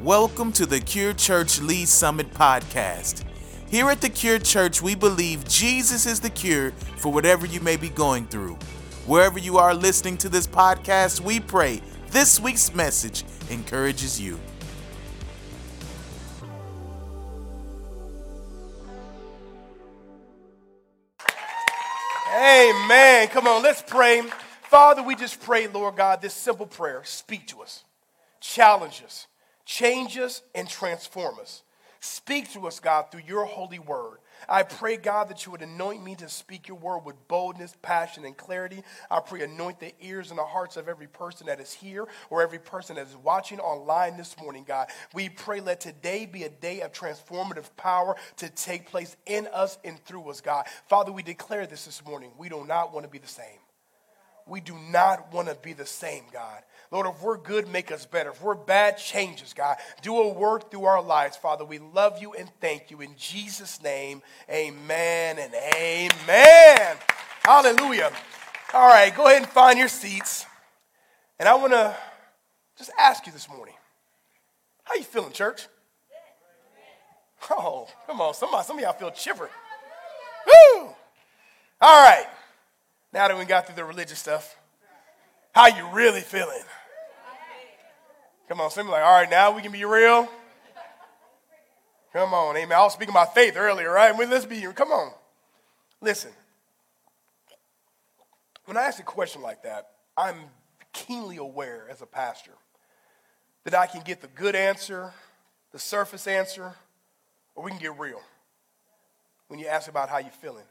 Welcome to the Cure Church Lee's Summit podcast. Here at the Cure Church, we believe Jesus is the cure for whatever you may be going through. Wherever you are listening to this podcast, we pray this week's message encourages you. Amen. Come on, let's pray. Father, we just pray, Lord God, this simple prayer. Speak to us, challenge us, change us, and transform us. Speak to us, God, through your holy word. I pray, God, that you would anoint me to speak your word with boldness, passion, and clarity. I pray, anoint the ears and the hearts of every person that is here or every person that is watching online this morning, God. We pray, let today be a day of transformative power to take place in us and through us, God. Father, we declare this this morning. We do not want to be the same. We do not want to be the same, God. Lord, if we're good, make us better. If we're bad, change us, God. Do a work through our lives, Father. We love you and thank you. In Jesus' name, amen and amen. Hallelujah. All right, go ahead and find your seats. And I want to just ask you this morning, how you feeling, church? Oh, come on. Some, some of y'all feel chipper. Woo! All right. Now that we got through the religious stuff, how you really feeling? Come on, somebody like, all right, now we can be real. Come on, amen. I was speaking about faith earlier, right? Let's be, come on. Listen, when I ask a question like that, I'm keenly aware as a pastor that I can get the good answer, the surface answer, or we can get real when you ask about how you're feeling.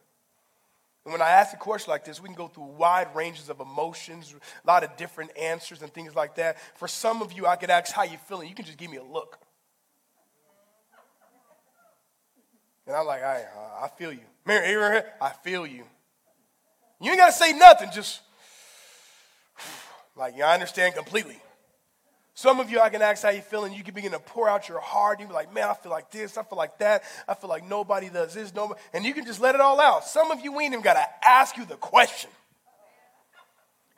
And when I ask a question like this, we can go through wide ranges of emotions, a lot of different answers and things like that. For some of you, I could ask how you feeling. You can just give me a look. And I'm like, I, uh, I feel you. Mary, I feel you. You ain't got to say nothing, just like, yeah, I understand completely. Some of you, I can ask how you feeling. You can begin to pour out your heart. You be like, man, I feel like this. I feel like that. I feel like nobody does this. Nobody, and you can just let it all out. Some of you, we ain't even got to ask you the question.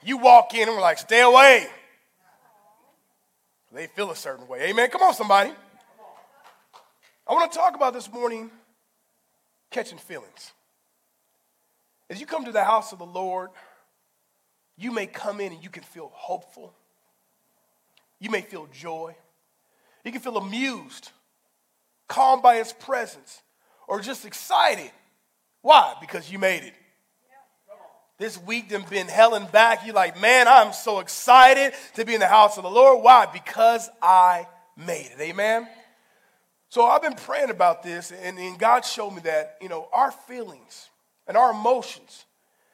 You walk in and we're like, stay away. They feel a certain way. Amen. Come on, somebody. I want to talk about this morning catching feelings. As you come to the house of the Lord, you may come in and you can feel hopeful. You may feel joy. You can feel amused, calmed by his presence, or just excited. Why? Because you made it. This week done been hell and back. You're like, man, I'm so excited to be in the house of the Lord. Why? Because I made it. Amen. So I've been praying about this, and, and God showed me that, you know, our feelings and our emotions,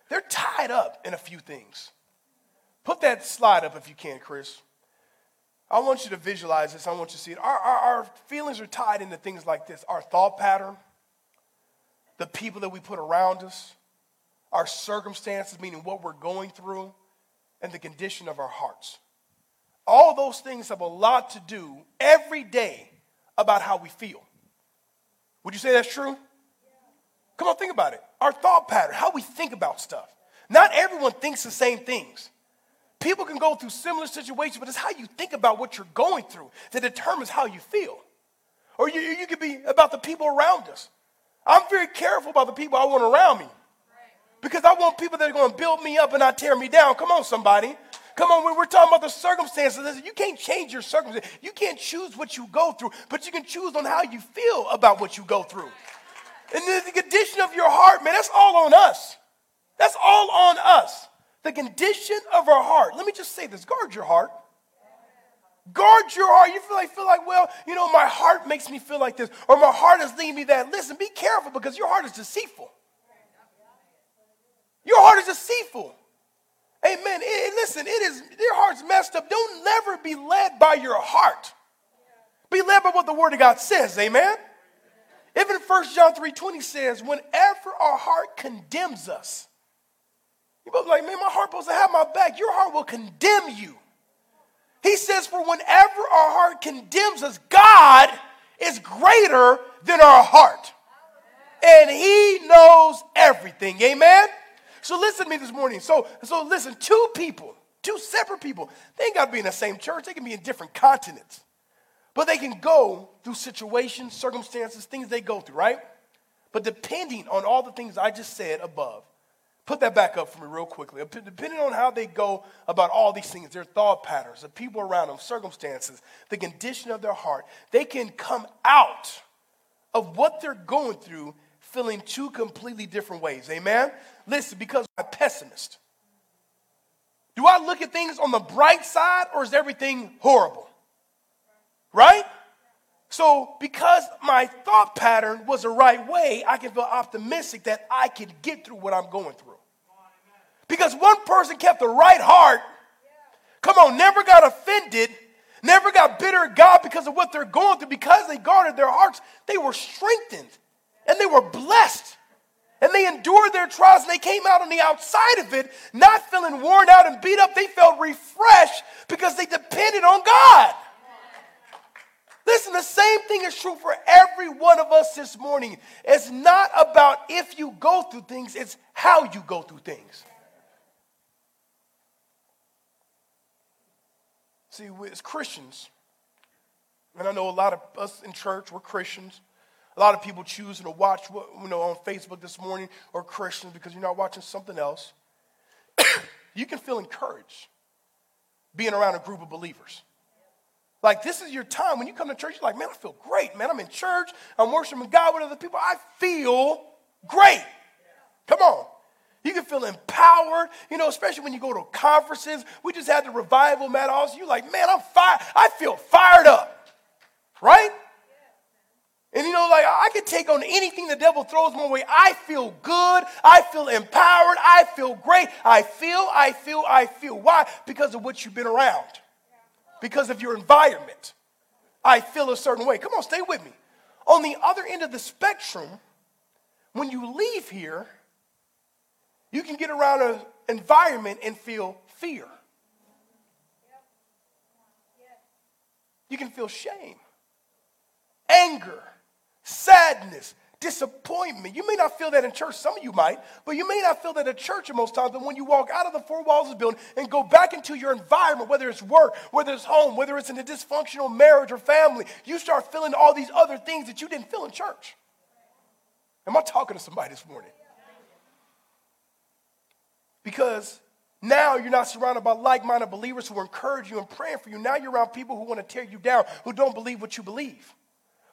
they're tied up in a few things. Put that slide up if you can, Chris. I want you to visualize this. I want you to see it. Our, our, our, feelings are tied into things like this our thought pattern, the people that we put around us, our circumstances, meaning what we're going through, and the condition of our hearts. All those things have a lot to do every day about how we feel. Would you say that's true? Come on, think about it. Our thought pattern, how we think about stuff. Not everyone thinks the same things. People can go through similar situations, but it's how you think about what you're going through that determines how you feel. Or you, you could be about the people around us. I'm very careful about the people I want around me because I want people that are going to build me up and not tear me down. Come on, somebody. Come on, we're talking about the circumstances. You can't change your circumstances. You can't choose what you go through, but you can choose on how you feel about what you go through. And the condition of your heart, man, that's all on us. That's all on us. The condition of our heart. Let me just say this guard your heart. Guard your heart. You feel like, feel like, well, you know, my heart makes me feel like this, or my heart is leading me that. Listen, be careful because your heart is deceitful. Your heart is deceitful. Amen. It, listen, it is your heart's messed up. Don't never be led by your heart. Be led by what the word of God says. Amen. Even 1 John 3:20 says, whenever our heart condemns us, you both like, man, my heart supposed to have my back. Your heart will condemn you. He says, for whenever our heart condemns us, God is greater than our heart. And he knows everything. Amen? So listen to me this morning. So, so listen, two people, two separate people, they ain't got to be in the same church. They can be in different continents. But they can go through situations, circumstances, things they go through, right? But depending on all the things I just said above, put that back up for me real quickly. Depending on how they go about all these things, their thought patterns, the people around them, circumstances, the condition of their heart, they can come out of what they're going through feeling two completely different ways. Amen? Listen, because I'm a pessimist. Do I look at things on the bright side or is everything horrible? Right? So, because my thought pattern was the right way, I can feel optimistic that I can get through what I'm going through. Because one person kept the right heart, come on, never got offended, never got bitter at God because of what they're going through, because they guarded their hearts, they were strengthened and they were blessed. And they endured their trials and they came out on the outside of it, not feeling worn out and beat up. They felt refreshed because they depended on God. Listen, the same thing is true for every one of us this morning. It's not about if you go through things, it's how you go through things. See, as Christians, and I know a lot of us in church, we're Christians. A lot of people choosing to watch what, you know, on Facebook this morning or Christians because you're not watching something else. you can feel encouraged being around a group of believers. Like, this is your time. When you come to church, you're like, man, I feel great, man. I'm in church. I'm worshiping God with other people. I feel great. Come on. You can feel empowered, you know, especially when you go to conferences. We just had the revival, Matt Also, You're like, man, I'm fired. I feel fired up. Right? And you know, like I can take on anything the devil throws my way. I feel good. I feel empowered. I feel great. I feel, I feel, I feel. Why? Because of what you've been around because of your environment. I feel a certain way. Come on, stay with me. On the other end of the spectrum, when you leave here, you can get around an environment and feel fear. You can feel shame, anger, sadness, disappointment. You may not feel that in church, some of you might, but you may not feel that at church at most times. But when you walk out of the four walls of the building and go back into your environment, whether it's work, whether it's home, whether it's in a dysfunctional marriage or family, you start feeling all these other things that you didn't feel in church. Am I talking to somebody this morning? Because now you're not surrounded by like minded believers who encourage you and praying for you. Now you're around people who want to tear you down, who don't believe what you believe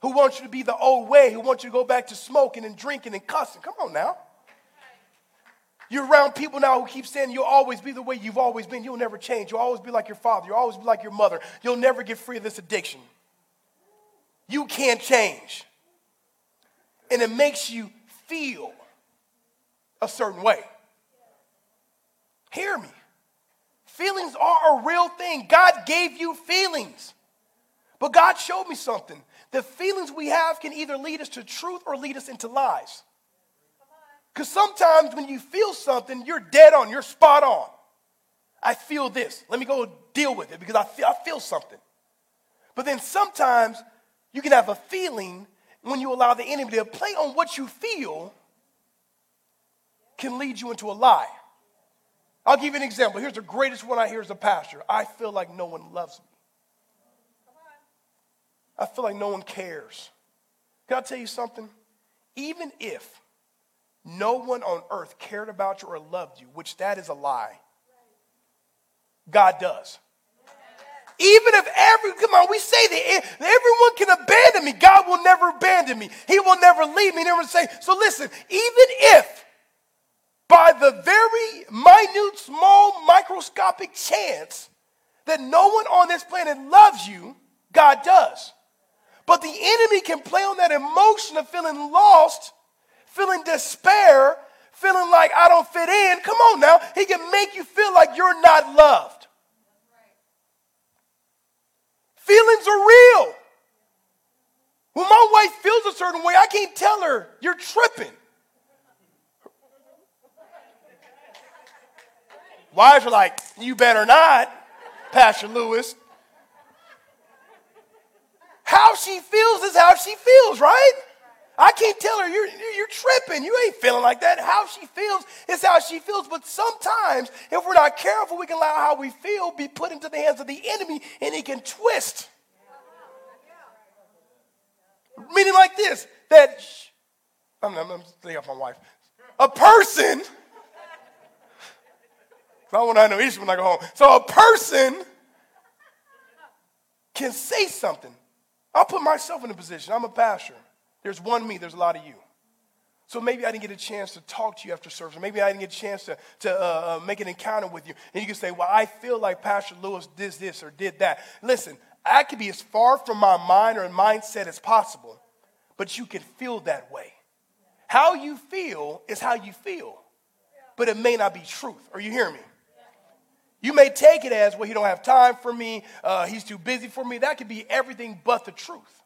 who want you to be the old way, who want you to go back to smoking and drinking and cussing. Come on now. You're around people now who keep saying you'll always be the way you've always been. You'll never change. You'll always be like your father. You'll always be like your mother. You'll never get free of this addiction. You can't change. And it makes you feel a certain way. Hear me. Feelings are a real thing. God gave you feelings. But God showed me something. The feelings we have can either lead us to truth or lead us into lies. Because sometimes when you feel something, you're dead on, you're spot on. I feel this. Let me go deal with it because I feel, I feel something. But then sometimes you can have a feeling when you allow the enemy to play on what you feel can lead you into a lie. I'll give you an example. Here's the greatest one I hear as a pastor. I feel like no one loves me. I feel like no one cares. Can I tell you something? Even if no one on earth cared about you or loved you, which that is a lie, God does. Even if every, come on, we say that everyone can abandon me, God will never abandon me. He will never leave me, never say. So listen, even if by the very minute, small, microscopic chance that no one on this planet loves you, God does. But the enemy can play on that emotion of feeling lost, feeling despair, feeling like I don't fit in. Come on now. He can make you feel like you're not loved. Feelings are real. When my wife feels a certain way, I can't tell her, you're tripping. Wives are like, you better not, Pastor Louis. How she feels is how she feels, right? I can't tell her you're, you're tripping. You ain't feeling like that. How she feels is how she feels. But sometimes, if we're not careful, we can allow how we feel be put into the hands of the enemy and he can twist Meaning like this, that, I'm, I'm, I'm staying off my wife. A person, I want to have no issue when I go home. So a person can say something. I'll put myself in a position. I'm a pastor. There's one me, there's a lot of you. So maybe I didn't get a chance to talk to you after service. Maybe I didn't get a chance to, to uh, uh, make an encounter with you. And you can say, Well, I feel like Pastor Louis did this or did that. Listen, I can be as far from my mind or mindset as possible, but you can feel that way. How you feel is how you feel, but it may not be truth. Are you hearing me? You may take it as, well, he don't have time for me, uh, he's too busy for me. That could be everything but the truth,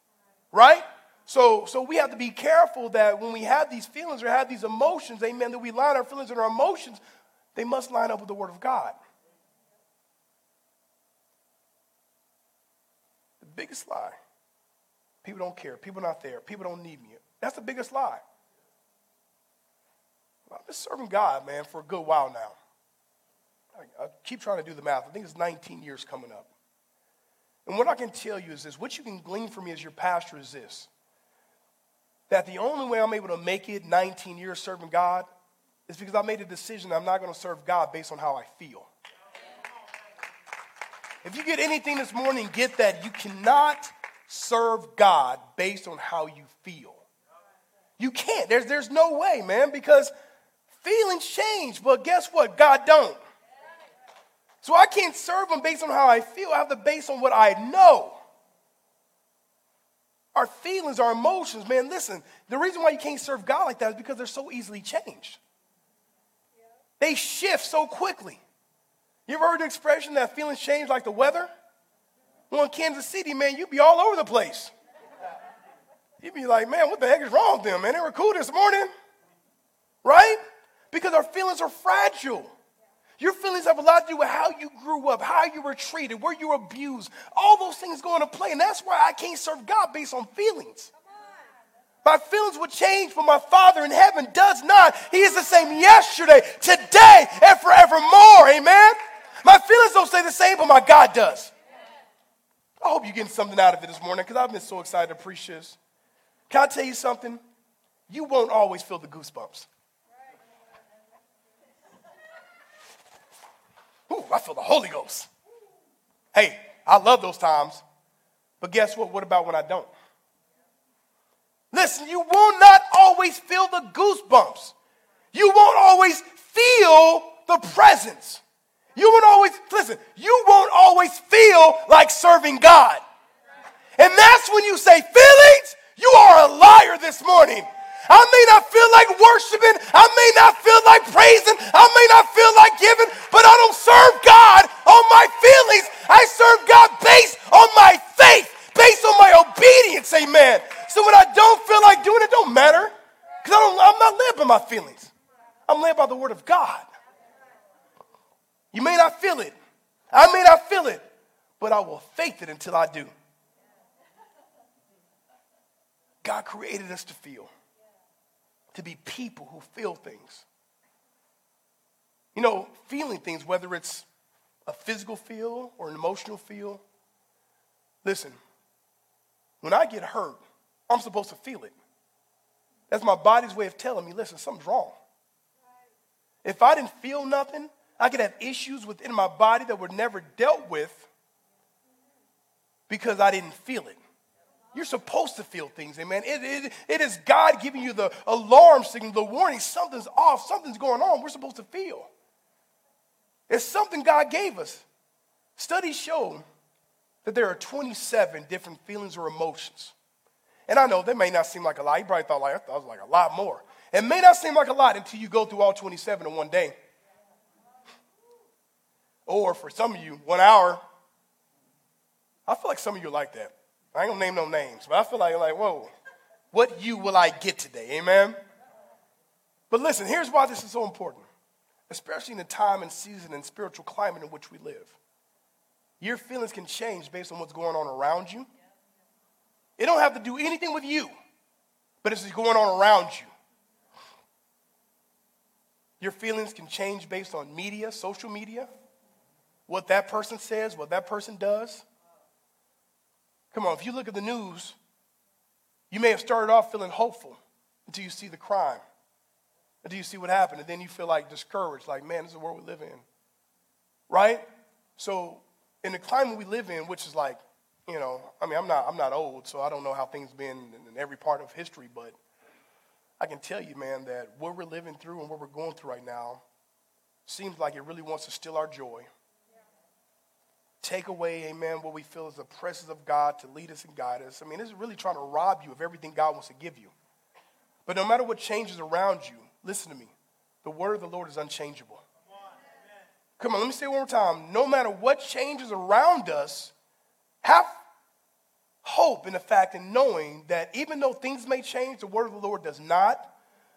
right? So, so we have to be careful that when we have these feelings or have these emotions, amen, that we line our feelings and our emotions, they must line up with the Word of God. The biggest lie people don't care, people not there, people don't need me. That's the biggest lie. I've been serving God, man, for a good while now. I, keep trying to do the math. I think it's 19 years coming up. And what I can tell you is this what you can glean from me as your pastor is this that the only way I'm able to make it 19 years serving God is because I made a decision I'm not going to serve God based on how I feel. If you get anything this morning, get that you cannot serve God based on how you feel. You can't. There's, there's no way, man, because feelings change, but guess what? God don't. So I can't serve them based on how I feel. I have to base on what I know. Our feelings, our emotions, man, listen, the reason why you can't serve God like that is because they're so easily changed. They shift so quickly. You ever heard the expression that feelings change like the weather? Well, in Kansas City, man, you'd be all over the place. You'd be like, man, what the heck is wrong with them, man? They were cool this morning, right? Because our feelings are fragile. Your feelings have a lot to do with how you grew up, how you were treated, where you were abused. All those things go into play. And that's why I can't serve God based on feelings. My feelings will change, but my Father in heaven does not. He is the same yesterday, today, and forevermore. Amen? My feelings don't stay the same, but my God does. I hope you're getting something out of it this morning because I've been so excited to preach this. Can I tell you something? You won't always feel the goosebumps. Ooh, I feel the Holy Ghost. Hey, I love those times. But guess what? What about when I don't? Listen, you will not always feel the goosebumps. You won't always feel the presence. You won't always, listen, you won't always feel like serving God. And that's when you say, feelings, you are a liar this morning. I may not feel like worshiping. I may not feel like praising. I may not feel like giving, but I don't serve God on my feelings. I serve God based on my faith, based on my obedience. Amen. So when I don't feel like doing it, don't matter. Because I'm not led by my feelings. I'm led by the word of God. You may not feel it. I may not feel it, but I will faith it until I do. God created us to feel to be people who feel things. You know, feeling things, whether it's a physical feel or an emotional feel. Listen, when I get hurt, I'm supposed to feel it. That's my body's way of telling me, listen, something's wrong. If I didn't feel nothing, I could have issues within my body that were never dealt with because I didn't feel it. You're supposed to feel things, amen. It, it, it is God giving you the alarm signal, the warning, something's off, something's going on. We're supposed to feel. It's something God gave us. Studies show that there are 27 different feelings or emotions. And I know that may not seem like a lot. You probably thought like I thought it was like a lot more. It may not seem like a lot until you go through all 27 in one day. Or for some of you, one hour. I feel like some of you are like that. I ain't gonna name no names, but I feel like, like, whoa, what you will I get today? Amen. But listen, here's why this is so important, especially in the time and season and spiritual climate in which we live. Your feelings can change based on what's going on around you. It don't have to do anything with you, but it's going on around you. Your feelings can change based on media, social media, what that person says, what that person does. Come on, if you look at the news, You may have started off feeling hopeful until you see the crime, until you see what happened, and then you feel like discouraged, like, man, this is the world we live in. Right? So, in the climate we live in, which is like, you know, I mean, I'm not, I'm not old, so I don't know how things been in every part of history, but I can tell you, man, that what we're living through and what we're going through right now seems like it really wants to steal our joy. Take away, amen, what we feel is the presence of God to lead us and guide us. I mean, this is really trying to rob you of everything God wants to give you. But no matter what changes around you, listen to me. The word of the Lord is unchangeable. Come on, let me say it one more time. No matter what changes around us, have hope in the fact and knowing that even though things may change, the word of the Lord does not.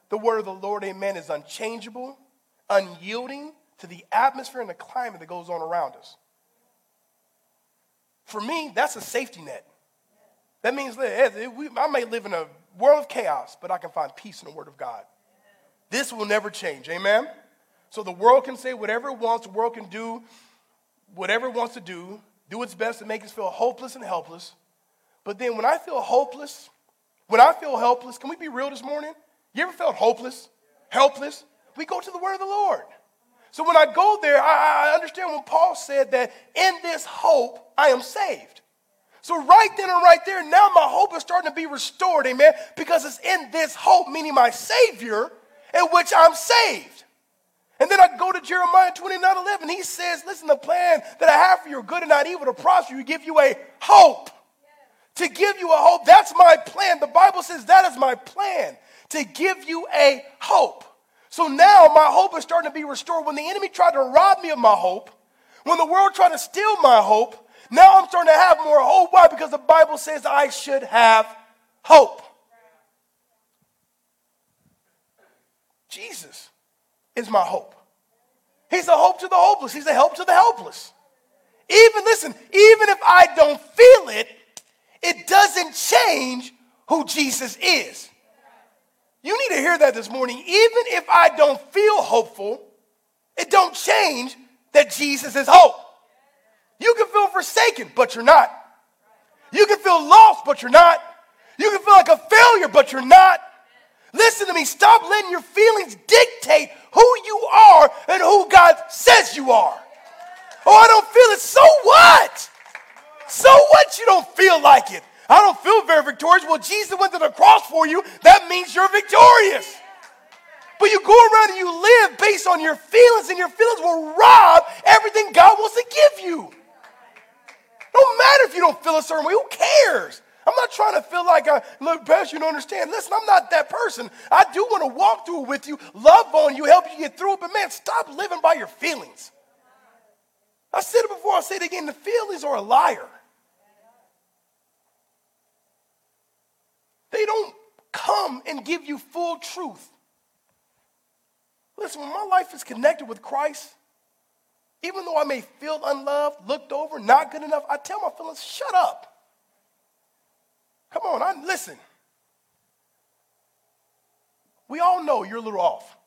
The word of the Lord, amen, is unchangeable, unyielding to the atmosphere and the climate that goes on around us. For me, that's a safety net. That means I may live in a world of chaos, but I can find peace in the Word of God. This will never change. Amen? So the world can say whatever it wants, the world can do whatever it wants to do, do its best to make us feel hopeless and helpless. But then when I feel hopeless, when I feel helpless, can we be real this morning? You ever felt hopeless, helpless? We go to the word of the Lord. So when I go there, I, I understand when Paul said that in this hope I am saved. So right then and right there, now my hope is starting to be restored, amen, because it's in this hope, meaning my Savior, in which I'm saved. And then I go to Jeremiah 29 11. He says, Listen, the plan that I have for you are good and not evil to prosper you, give you a hope. To give you a hope. That's my plan. The Bible says that is my plan. To give you a hope. So now my hope is starting to be restored. When the enemy tried to rob me of my hope, when the world tried to steal my hope, now I'm starting to have more hope. Why? Because the Bible says I should have hope. Jesus is my hope. He's a hope to the hopeless. He's a help to the helpless. Even, listen, even if I don't feel it, it doesn't change who Jesus is. You need to hear that this morning. Even if I don't feel hopeful, it don't change that Jesus is hope. You can feel forsaken, but you're not. You can feel lost, but you're not. You can feel like a failure, but you're not. Listen to me. Stop letting your feelings dictate who you are and who God says you are. Oh, I don't feel it. So what? So what you don't feel like it? I don't feel very victorious. Well, Jesus went to the cross for you. That means you're victorious. But you go around and you live based on your feelings, and your feelings will rob everything God wants to give you. Don't matter if you don't feel a certain way. Who cares? I'm not trying to feel like I look best, you don't understand. Listen, I'm not that person. I do want to walk through it with you, love on you, help you get through it, but man, stop living by your feelings. I said it before, I'll say it again. The feelings are a liar. They don't come and give you full truth. Listen, when my life is connected with Christ, even though I may feel unloved, looked over, not good enough, I tell my feelings, shut up. Come on, I listen. We all know you're a little off.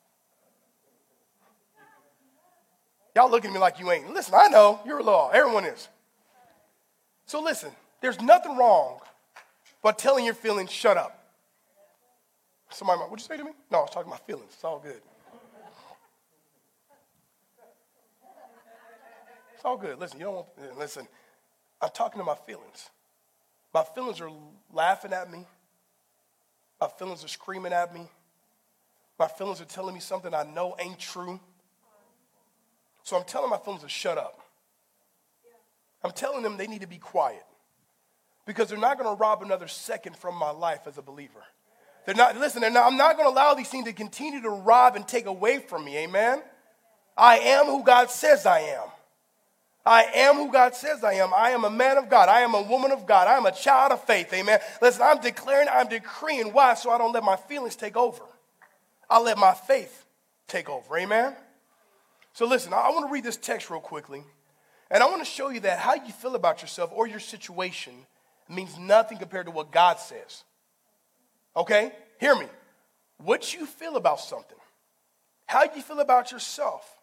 Y'all look at me like you ain't. Listen, I know you're a little off. Everyone is. So listen, there's nothing wrong but telling your feelings, shut up. Somebody what'd you say to me? No, I was talking about feelings. It's all good. It's all good. Listen, you don't want, listen, I'm talking to my feelings. My feelings are laughing at me. My feelings are screaming at me. My feelings are telling me something I know ain't true. So I'm telling my feelings to shut up. I'm telling them they need to be quiet because they're not going to rob another second from my life as a believer. They're not, listen, they're not, I'm not going to allow these things to continue to rob and take away from me. Amen? I am who God says I am. I am who God says I am. I am a man of God. I am a woman of God. I am a child of faith. Amen. Listen, I'm declaring, I'm decreeing. Why? So I don't let my feelings take over. I let my faith take over. Amen. So listen, I want to read this text real quickly. And I want to show you that how you feel about yourself or your situation means nothing compared to what God says. Okay? Hear me. What you feel about something, how you feel about yourself,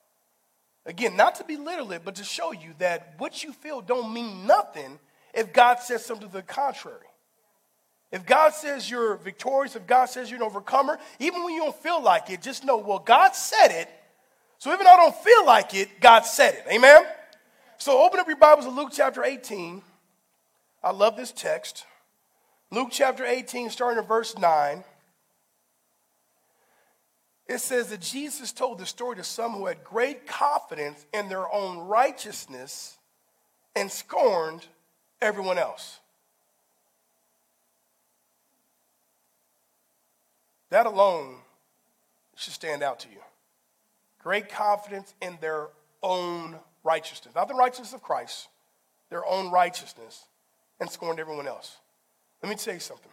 Again, not to belittle it, but to show you that what you feel don't mean nothing if God says something to the contrary. If God says you're victorious, if God says you're an overcomer, even when you don't feel like it, just know, well, God said it. So even though I don't feel like it, God said it. Amen? So open up your Bibles to Luke chapter 18. I love this text. Luke chapter 18, starting at verse 9. It says that Jesus told the story to some who had great confidence in their own righteousness and scorned everyone else. That alone should stand out to you. Great confidence in their own righteousness, not the righteousness of Christ, their own righteousness, and scorned everyone else. Let me tell you something.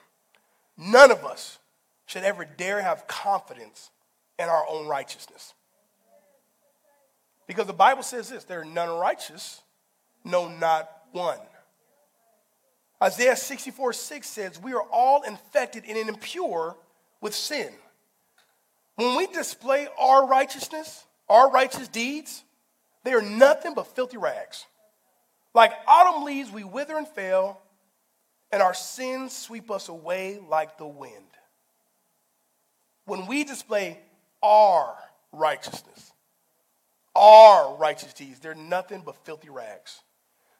None of us should ever dare have confidence in our own righteousness. Because the Bible says this there are none righteous, no, not one. Isaiah 64 6 says, We are all infected and impure with sin. When we display our righteousness, our righteous deeds, they are nothing but filthy rags. Like autumn leaves, we wither and fail, and our sins sweep us away like the wind. When we display our righteousness, our righteous deeds, they're nothing but filthy rags.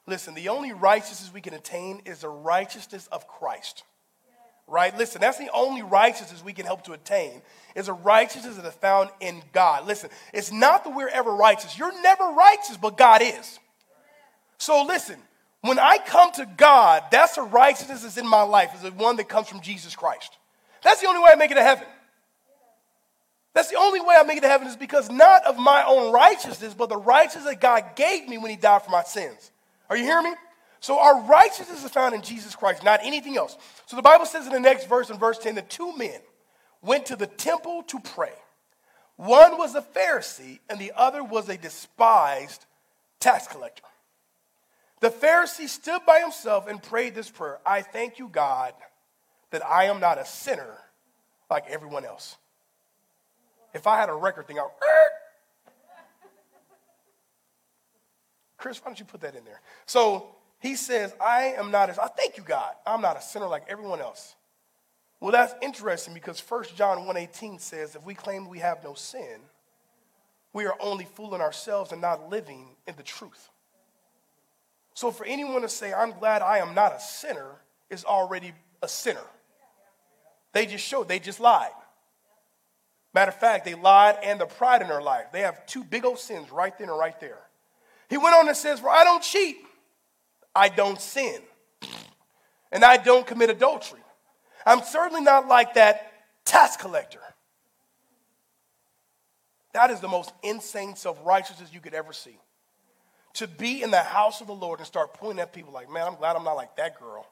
Listen, the only righteousness we can attain is the righteousness of Christ. Right? Listen, that's the only righteousness we can help to attain is a righteousness that is found in God. Listen, it's not that we're ever righteous. You're never righteous, but God is. So listen, when I come to God, that's the righteousness that's in my life, is the one that comes from Jesus Christ. That's the only way I make it to heaven. That's the only way I make it to heaven is because not of my own righteousness, but the righteousness that God gave me when He died for my sins. Are you hearing me? So our righteousness is found in Jesus Christ, not anything else. So the Bible says in the next verse, in verse 10, that two men went to the temple to pray. One was a Pharisee, and the other was a despised tax collector. The Pharisee stood by himself and prayed this prayer I thank you, God, that I am not a sinner like everyone else. If I had a record thing, I would Chris, why don't you put that in there? So he says, I am not as, I thank you, God. I'm not a sinner like everyone else. Well, that's interesting because 1 John 1.18 says, if we claim we have no sin, we are only fooling ourselves and not living in the truth. So for anyone to say, I'm glad I am not a sinner, is already a sinner. They just showed, they just lied. Matter of fact, they lied and the pride in their life. They have two big old sins right then and right there. He went on and says, For I don't cheat, I don't sin, and I don't commit adultery. I'm certainly not like that tax collector. That is the most insane self righteousness you could ever see. To be in the house of the Lord and start pointing at people like, man, I'm glad I'm not like that girl.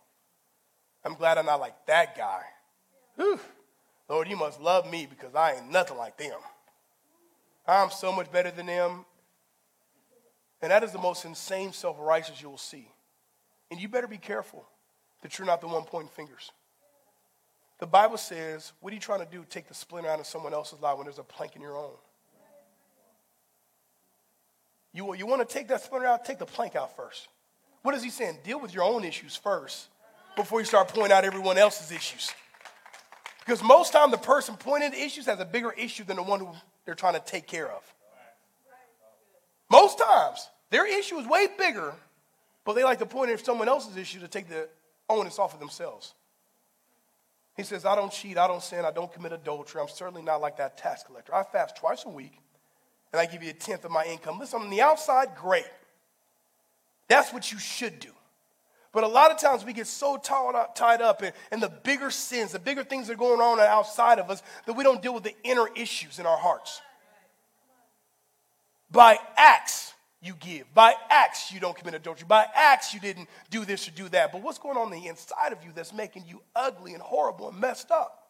I'm glad I'm not like that guy. Whew. Lord, you must love me because I ain't nothing like them. I'm so much better than them. And that is the most insane self righteous you will see. And you better be careful that you're not the one pointing fingers. The Bible says, what are you trying to do? Take the splinter out of someone else's life when there's a plank in your own. You, you want to take that splinter out? Take the plank out first. What is he saying? Deal with your own issues first before you start pointing out everyone else's issues. Because most time the person pointing the issues has a bigger issue than the one who they're trying to take care of. Most times. Their issue is way bigger, but they like to point at someone else's issue to take the onus off of themselves. He says, I don't cheat, I don't sin, I don't commit adultery. I'm certainly not like that tax collector. I fast twice a week, and I give you a tenth of my income. Listen, on the outside, great. That's what you should do. But a lot of times we get so tied up in, in, the bigger sins, the bigger things that are going on outside of us, that we don't deal with the inner issues in our hearts. By acts, you give. By acts, you don't commit adultery. By acts, you didn't do this or do that. But what's going on the inside of you that's making you ugly and horrible and messed up?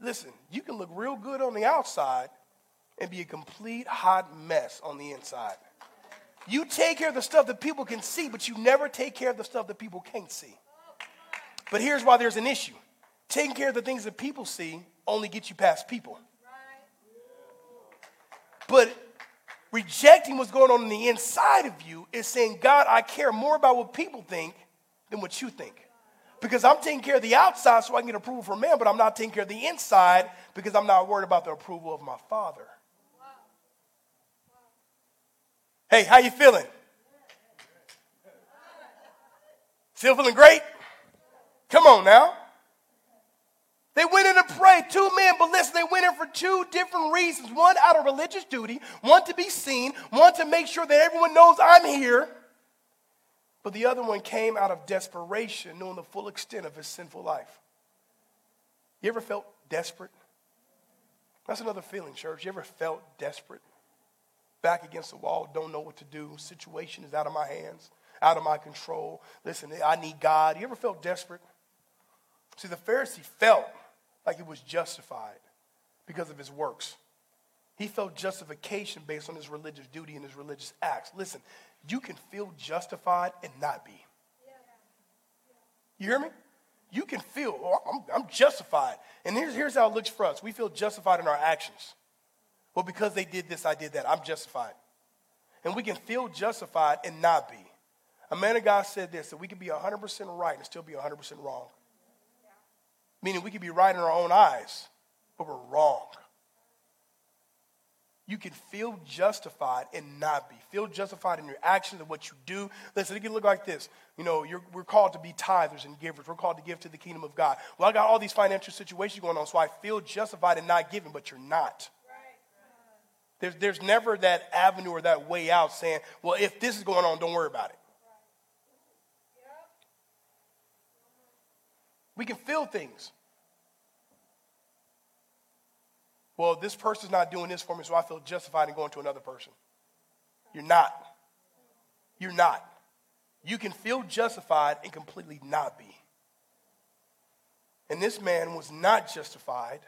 Listen, you can look real good on the outside and be a complete hot mess on the inside. You take care of the stuff that people can see, but you never take care of the stuff that people can't see. But here's why there's an issue taking care of the things that people see only gets you past people. But rejecting what's going on in the inside of you is saying, God, I care more about what people think than what you think. Because I'm taking care of the outside so I can get approval from man, but I'm not taking care of the inside because I'm not worried about the approval of my father. Hey, how you feeling? Still feeling great? Come on now. They went in to pray, two men, but listen, they went in for two different reasons. One out of religious duty, one to be seen, one to make sure that everyone knows I'm here. But the other one came out of desperation, knowing the full extent of his sinful life. You ever felt desperate? That's another feeling, church. You ever felt desperate? Back against the wall, don't know what to do. Situation is out of my hands, out of my control. Listen, I need God. You ever felt desperate? See, the Pharisee felt like he was justified because of his works. He felt justification based on his religious duty and his religious acts. Listen, you can feel justified and not be. You hear me? You can feel, oh, I'm, I'm justified. And here's, here's how it looks for us we feel justified in our actions. Well, because they did this, I did that. I'm justified. And we can feel justified and not be. A man of God said this that we can be 100% right and still be 100% wrong. Meaning we can be right in our own eyes, but we're wrong. You can feel justified and not be. Feel justified in your actions and what you do. Listen, it can look like this. You know, we're called to be tithers and givers. We're called to give to the kingdom of God. Well, I got all these financial situations going on, so I feel justified in not giving, but you're not. There's, there's never that avenue or that way out saying, well, if this is going on, don't worry about it. We can feel things. Well, this person's not doing this for me, so I feel justified in going to another person. You're not. You're not. You can feel justified and completely not be. And this man was not justified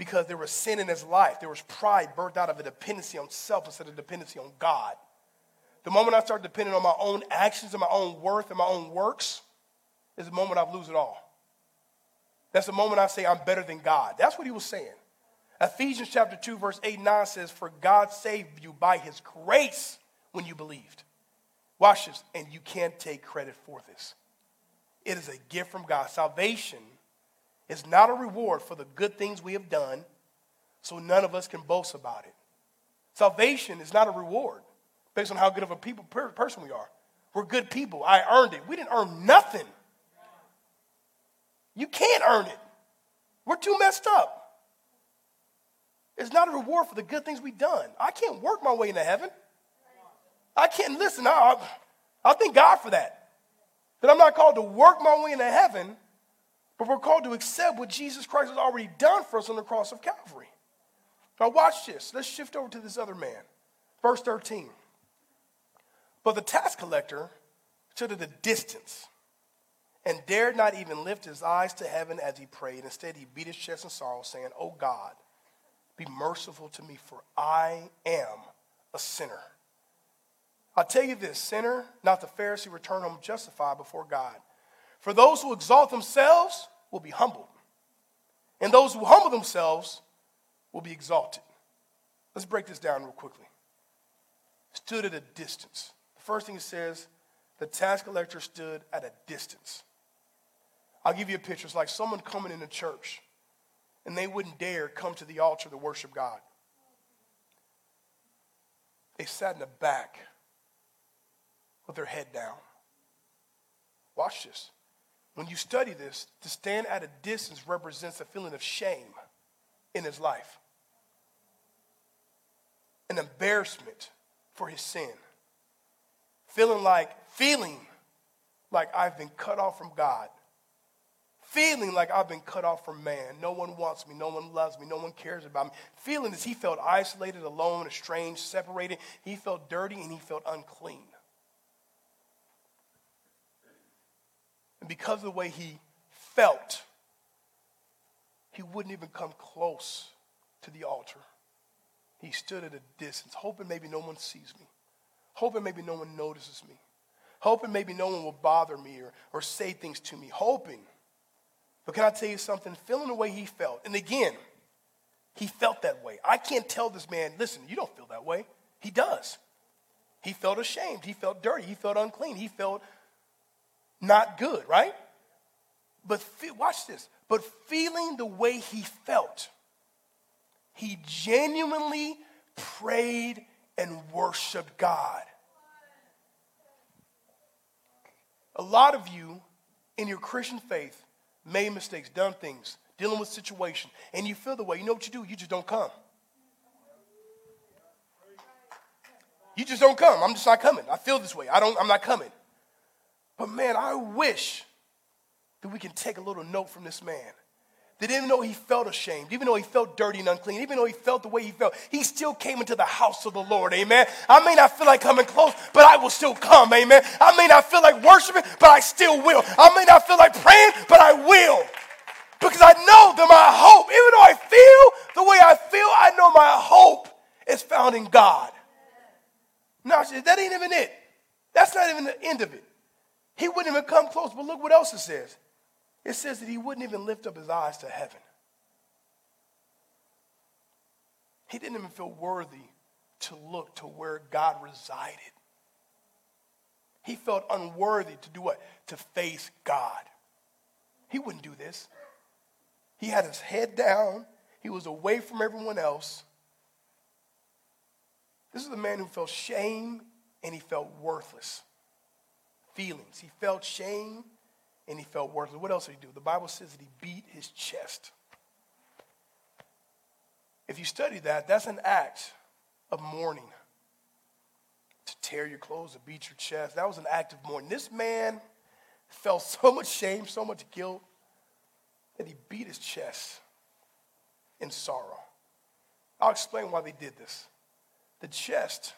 because there was sin in his life. There was pride birthed out of a dependency on self instead of dependency on God. The moment I start depending on my own actions and my own worth and my own works is the moment I lose it all. That's the moment I say I'm better than God. That's what he was saying. Ephesians chapter 2, verse 8 and 9 says, For God saved you by his grace when you believed. Watch this, and you can't take credit for this. It is a gift from God. Salvation is not a reward for the good things we have done, so none of us can boast about it. Salvation is not a reward based on how good of a people, person we are. We're good people. I earned it. We didn't earn nothing. You can't earn it. We're too messed up. It's not a reward for the good things we've done. I can't work my way into heaven. I can't listen. I, I thank God for that. That I'm not called to work my way into heaven, but we're called to accept what Jesus Christ has already done for us on the cross of Calvary. Now, watch this. Let's shift over to this other man. Verse 13. But the tax collector stood at a distance and dared not even lift his eyes to heaven as he prayed. Instead, he beat his chest in sorrow, saying, Oh God, be merciful to me, for I am a sinner. I'll tell you this sinner, not the Pharisee, return home justified before God. For those who exalt themselves will be humbled, and those who humble themselves will be exalted. Let's break this down real quickly. Stood at a distance. The first thing it says, the tax collector stood at a distance. I'll give you a picture. It's like someone coming into church and they wouldn't dare come to the altar to worship God. They sat in the back with their head down. Watch this. When you study this, to stand at a distance represents a feeling of shame in his life, an embarrassment for his sin, feeling like, feeling like I've been cut off from God feeling like I've been cut off from man. No one wants me, no one loves me, no one cares about me. Feeling as he felt isolated, alone, estranged, separated. He felt dirty and he felt unclean. And because of the way he felt, he wouldn't even come close to the altar. He stood at a distance, hoping maybe no one sees me, hoping maybe no one notices me, hoping maybe no one will bother me or, or say things to me, hoping but can I tell you something? Feeling the way he felt, and again, he felt that way. I can't tell this man, listen, you don't feel that way. He does. He felt ashamed. He felt dirty. He felt unclean. He felt not good, right? But fe- watch this. But feeling the way he felt, he genuinely prayed and worshiped God. A lot of you in your Christian faith made mistakes, done things, dealing with situation, and you feel the way. You know what you do? You just don't come. You just don't come. I'm just not coming. I feel this way. I don't, I'm not coming. But man, I wish that we can take a little note from this man. That even though he felt ashamed, even though he felt dirty and unclean, even though he felt the way he felt, he still came into the house of the Lord. Amen. I may not feel like coming close, but I will still come. Amen. I may not feel like worshiping, but I still will. I may not feel like praying, but I will. Because I know that my hope, even though I feel the way I feel, I know my hope is found in God. No, that ain't even it. That's not even the end of it. He wouldn't even come close, but look what else it says. It says that he wouldn't even lift up his eyes to heaven. He didn't even feel worthy to look to where God resided. He felt unworthy to do what? To face God. He wouldn't do this. He had his head down, he was away from everyone else. This is a man who felt shame and he felt worthless. Feelings. He felt shame and he felt worthless. What else did he do? The Bible says that he beat his chest. If you study that, that's an act of mourning. To tear your clothes, to beat your chest. That was an act of mourning. This man felt so much shame, so much guilt, that he beat his chest in sorrow. I'll explain why they did this. The chest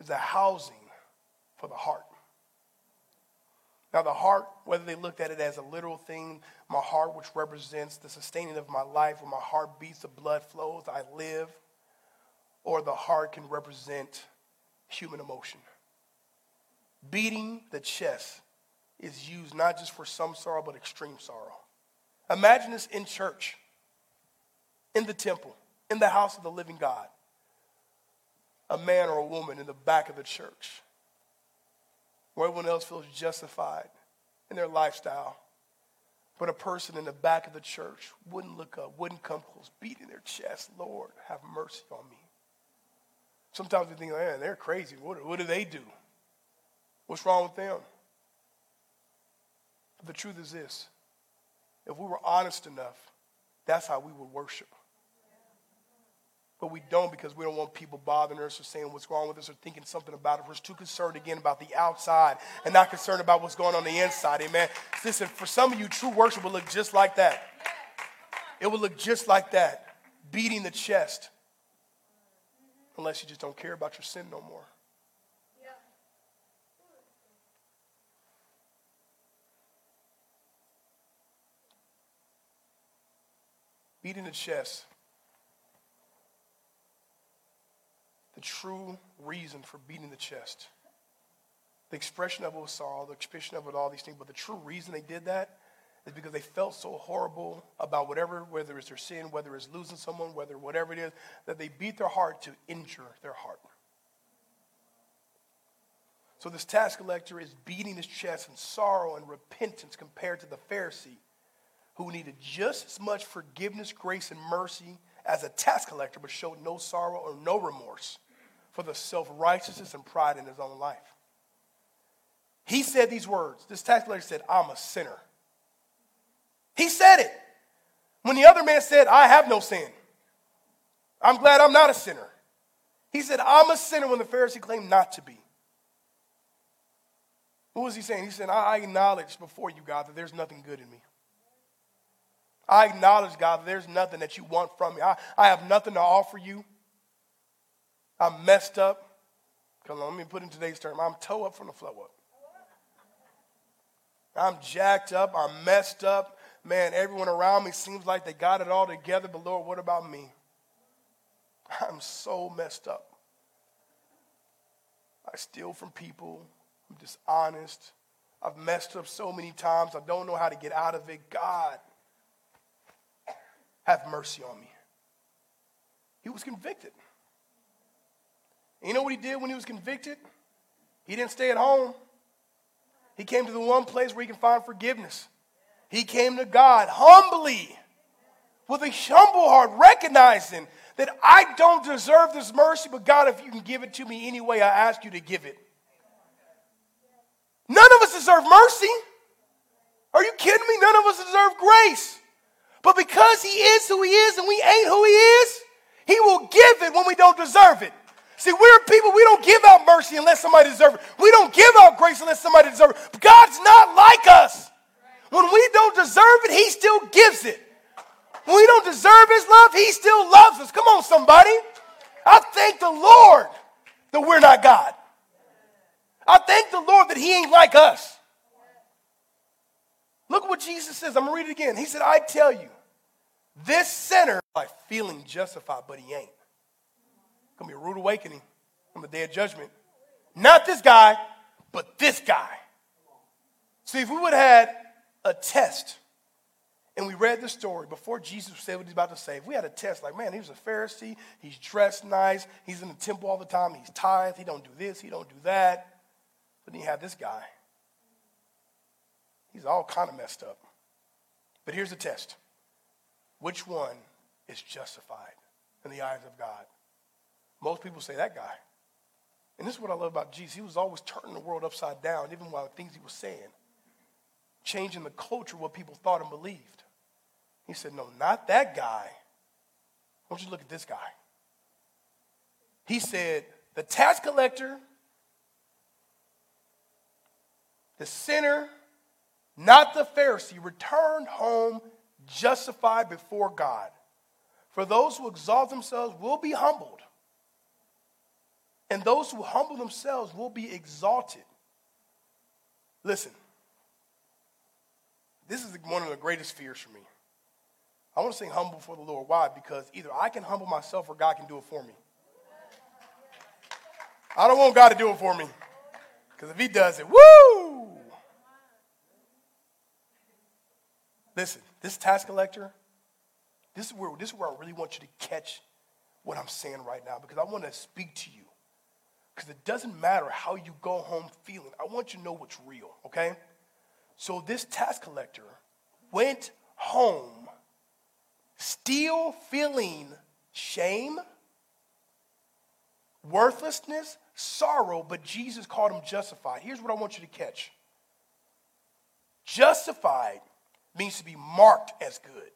is a housing for the heart. Now, the heart, whether they looked at it as a literal thing, my heart, which represents the sustaining of my life, when my heart beats, the blood flows, I live, or the heart can represent human emotion. Beating the chest is used not just for some sorrow, but extreme sorrow. Imagine this in church, in the temple in the house of the living God, a man or a woman in the back of the church, where everyone else feels justified in their lifestyle, but a person in the back of the church wouldn't look up, wouldn't come close, beating their chest, Lord, have mercy on me. Sometimes we think, man, they're crazy. What, what do they do? What's wrong with them? But the truth is this if we were honest enough, that's how we would worship. But we don't because we don't want people bothering us or saying what's wrong with us or thinking something about it. We're too concerned again about the outside and not concerned about what's going on the inside. Amen. Listen, for some of you, true worship will look just like that. It will look just like that, beating the chest. Unless you just don't care about your sin no more. Beating the chest true reason for beating the chest. The expression of it was sorrow, the expression of it all these things, but the true reason they did that is because they felt so horrible about whatever, whether it's their sin, whether it's losing someone, whether whatever it is, that they beat their heart to injure their heart. So this tax collector is beating his chest in sorrow and repentance compared to the Pharisee, who needed just as much forgiveness, grace, and mercy as a tax collector, but showed no sorrow or no remorse for the self righteousness and pride in his own life. He said these words. This tax collector said, I'm a sinner. He said it. When the other man said, I have no sin, I'm glad I'm not a sinner. He said, I'm a sinner when the Pharisee claimed not to be. What was he saying? He said, I acknowledge before you, God, that there's nothing good in me. I acknowledge, God, that there's nothing that you want from me. I, I have nothing to offer you. I'm messed up. Come on, let me put in today's term. I'm toe up from the flow up. I'm jacked up. I'm messed up. Man, everyone around me seems like they got it all together, but Lord, what about me? I'm so messed up. I steal from people. I'm dishonest. I've messed up so many times. I don't know how to get out of it. God, have mercy on me. He was convicted. And you know what he did when he was convicted? He didn't stay at home. He came to the one place where he can find forgiveness. He came to God humbly, with a humble heart, recognizing that I don't deserve this mercy, but God, if you can give it to me anyway, I ask you to give it. None of us deserve mercy. Are you kidding me? None of us deserve grace. But because He is who He is and we ain't who He is, He will give it when we don't deserve it. See, we're people, we don't give out mercy unless somebody deserves it. We don't give out grace unless somebody deserves it. God's not like us. When we don't deserve it, He still gives it. When we don't deserve His love, He still loves us. Come on, somebody. I thank the Lord that we're not God. I thank the Lord that He ain't like us. Look what Jesus says. I'm going to read it again. He said, I tell you, this sinner, by feeling justified, but he ain't. Gonna be a rude awakening on the day of judgment. Not this guy, but this guy. See, if we would have had a test and we read the story before Jesus said what he's about to say, if we had a test like, man, he was a Pharisee, he's dressed nice, he's in the temple all the time, he's tithe, he don't do this, he don't do that. But then you have this guy. He's all kind of messed up. But here's the test. Which one is justified in the eyes of God? Most people say that guy. And this is what I love about Jesus. He was always turning the world upside down, even while the things he was saying, changing the culture, what people thought and believed. He said, No, not that guy. Want you look at this guy. He said, The tax collector, the sinner, not the Pharisee, returned home justified before God. For those who exalt themselves will be humbled and those who humble themselves will be exalted. Listen, this is one of the greatest fears for me. I want to sing humble for the Lord. Why? Because either I can humble myself or God can do it for me. I don't want God to do it for me. Because if He does it, woo! Listen, this tax collector, this is, where, this is where I really want you to catch what I'm saying right now because I want to speak to you. Because it doesn't matter how you go home feeling. I want you to know what's real, okay? So this tax collector went home still feeling shame, worthlessness, sorrow, but Jesus called him justified. Here's what I want you to catch justified means to be marked as good,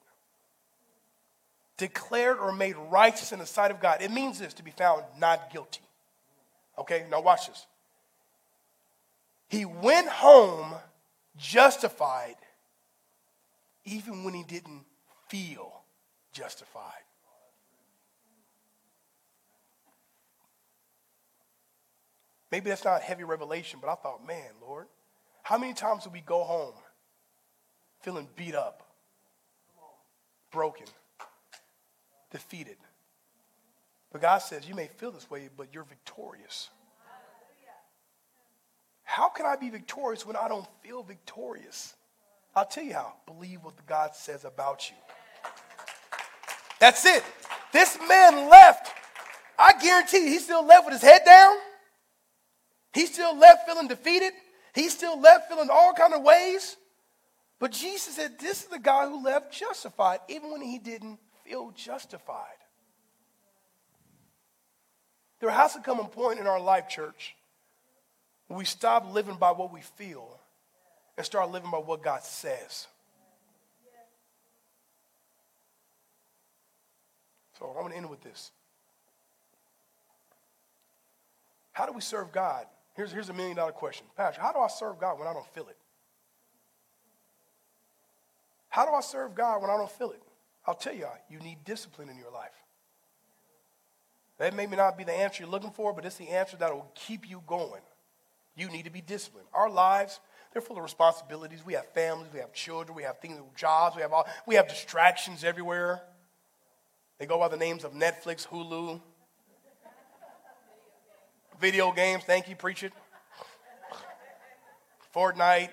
declared or made righteous in the sight of God. It means this to be found not guilty. Okay, now watch this. He went home justified even when he didn't feel justified. Maybe that's not heavy revelation, but I thought, man, Lord, how many times do we go home feeling beat up, broken, defeated? But God says, You may feel this way, but you're victorious. How can I be victorious when I don't feel victorious? I'll tell you how. Believe what God says about you. That's it. This man left. I guarantee you, he still left with his head down. He still left feeling defeated. He still left feeling all kind of ways. But Jesus said, This is the guy who left justified, even when he didn't feel justified. There has to come a point in our life, church, when we stop living by what we feel and start living by what God says. So I'm going to end with this. How do we serve God? Here's, here's a million dollar question. Pastor, how do I serve God when I don't feel it? How do I serve God when I don't feel it? I'll tell you, you need discipline in your life. That may not be the answer you're looking for, but it's the answer that will keep you going. You need to be disciplined. Our lives, they're full of responsibilities. We have families, we have children, we have things, jobs, we have all, we have distractions everywhere. They go by the names of Netflix, Hulu, video games. Thank you, preach it. Fortnite.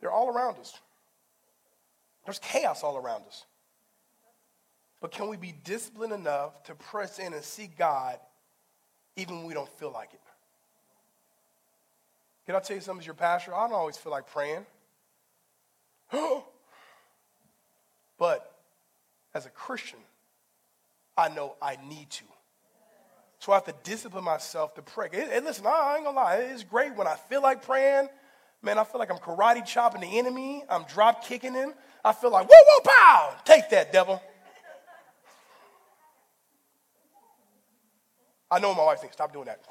They're all around us. There's chaos all around us. But can we be disciplined enough to press in and seek God even when we don't feel like it. Can I tell you something as your pastor? I don't always feel like praying. but as a Christian, I know I need to. So I have to discipline myself to pray. And listen, I ain't gonna lie, it's great when I feel like praying. Man, I feel like I'm karate chopping the enemy. I'm drop kicking him. I feel like, whoa, whoa, pow! Take that, devil. I know my wife thinks, stop doing that.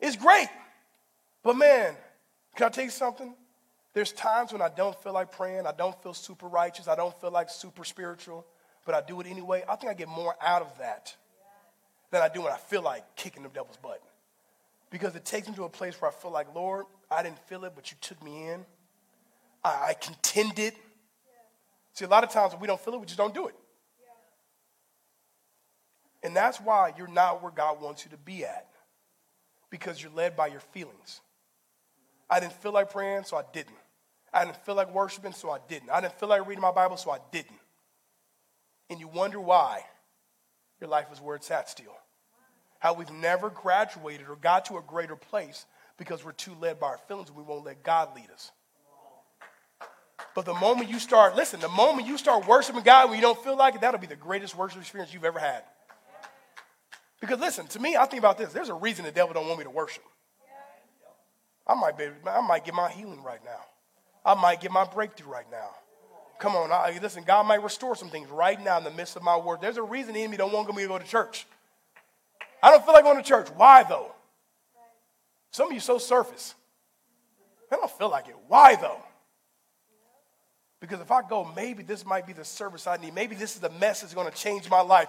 It's great. But man, can I tell you something? There's times when I don't feel like praying, I don't feel super righteous, I don't feel like super spiritual, but I do it anyway. I think I get more out of that than I do when I feel like kicking the devil's butt. Because it takes me to a place where I feel like, Lord, I didn't feel it, but you took me in. I, I contended. See, a lot of times when we don't feel it, we just don't do it. And that's why you're not where God wants you to be at. Because you're led by your feelings. I didn't feel like praying, so I didn't. I didn't feel like worshiping, so I didn't. I didn't feel like reading my Bible, so I didn't. And you wonder why your life is where it's at still. How we've never graduated or got to a greater place because we're too led by our feelings and we won't let God lead us. But the moment you start, listen, the moment you start worshiping God when you don't feel like it, that'll be the greatest worship experience you've ever had. Because listen, to me, I think about this. There's a reason the devil don't want me to worship. I might be, I might get my healing right now. I might get my breakthrough right now. Come on, I, listen, God might restore some things right now in the midst of my word. There's a reason the enemy don't want me to go to church. I don't feel like going to church. Why though? Some of you so surface. I don't feel like it. Why though? Because if I go, maybe this might be the service I need. Maybe this is the message that's going to change my life.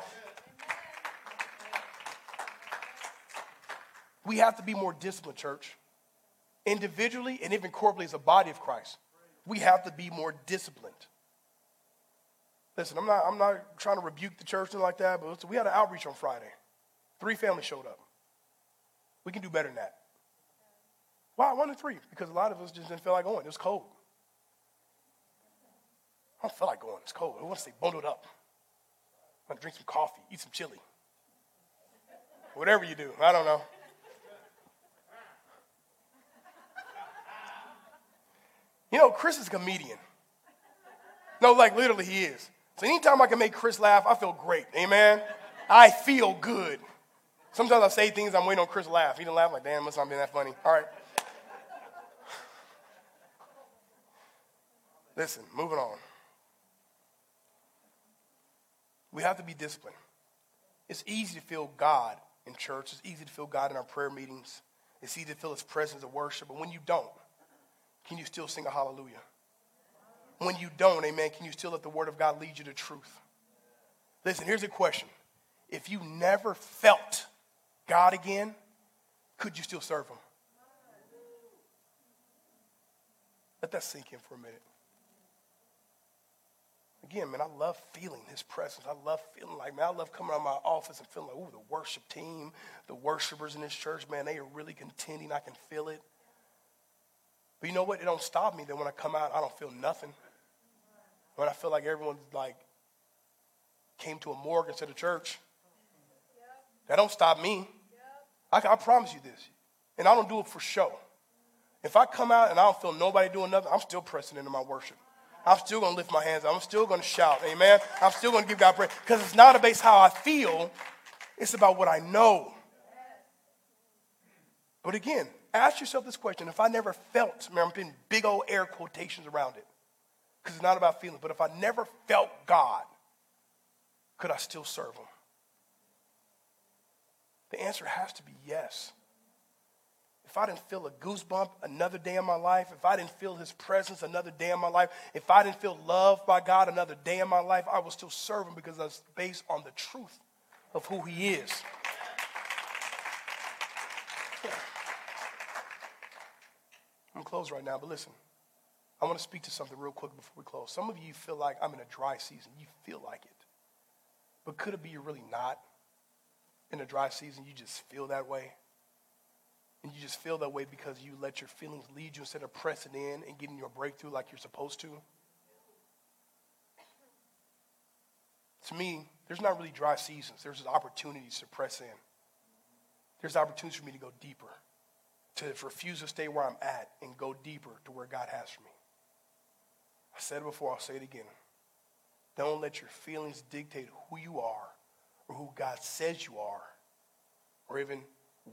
We have to be more disciplined, church. Individually and even corporately as a body of Christ. We have to be more disciplined. Listen, I'm not, I'm not trying to rebuke the church or like that, but we had an outreach on Friday. Three families showed up. We can do better than that. Why one to three? Because a lot of us just didn't feel like going. It was cold. I don't feel like going. It's cold. I want to stay bundled up. I'm going to drink some coffee, eat some chili. Whatever you do. I don't know. You know, Chris is a comedian. No, like literally he is. So anytime I can make Chris laugh, I feel great. Amen. I feel good. Sometimes I say things I'm waiting on Chris to laugh. He didn't laugh, like, damn, must not been that funny. All right. Listen, moving on. We have to be disciplined. It's easy to feel God in church. It's easy to feel God in our prayer meetings. It's easy to feel His presence of worship. But when you don't, can you still sing a hallelujah? When you don't, amen, can you still let the Word of God lead you to truth? Listen, here's a question. If you never felt God again, could you still serve Him? Let that sink in for a minute. Again, man, I love feeling his presence. I love feeling like, man, I love coming out of my office and feeling like, ooh, the worship team, the worshipers in this church, man, they are really contending. I can feel it. But you know what? It don't stop me that when I come out, I don't feel nothing. When I feel like everyone like came to a morgue instead of church. That don't stop me. I, I promise you this. And I don't do it for show. If I come out and I don't feel nobody doing nothing, I'm still pressing into my worship. I'm still going to lift my hands. I'm still going to shout. Amen. I'm still going to give God praise. Because it's not about how I feel, it's about what I know. But again, ask yourself this question. If I never felt, man, I'm putting big old air quotations around it. Because it's not about feelings. But if I never felt God, could I still serve Him? The answer has to be yes if I didn't feel a goosebump another day in my life, if I didn't feel his presence another day in my life, if I didn't feel loved by God another day in my life, I will still serve him because that's based on the truth of who he is. I'm close right now, but listen. I want to speak to something real quick before we close. Some of you feel like I'm in a dry season. You feel like it. But could it be you're really not in a dry season? You just feel that way? and you just feel that way because you let your feelings lead you instead of pressing in and getting your breakthrough like you're supposed to? To me, there's not really dry seasons. There's opportunities to press in. There's opportunities for me to go deeper, to refuse to stay where I'm at and go deeper to where God has for me. I said it before, I'll say it again. Don't let your feelings dictate who you are or who God says you are or even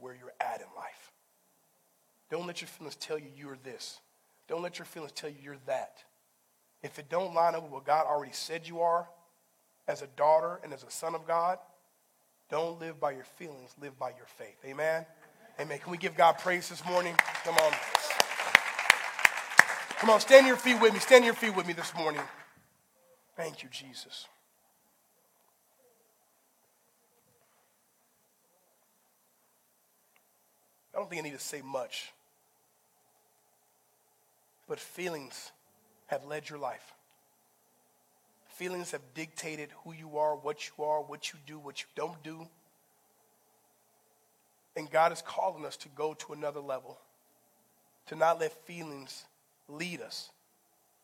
where you're at in life. Don't let your feelings tell you you're this. Don't let your feelings tell you you're that. If it don't line up with what God already said you are, as a daughter and as a son of God, don't live by your feelings, live by your faith. Amen? Amen. Can we give God praise this morning? Come on. Come on, stand your feet with me. Stand your feet with me this morning. Thank you, Jesus. I don't think I need to say much. But feelings have led your life. Feelings have dictated who you are, what you are, what you do, what you don't do. And God is calling us to go to another level, to not let feelings lead us,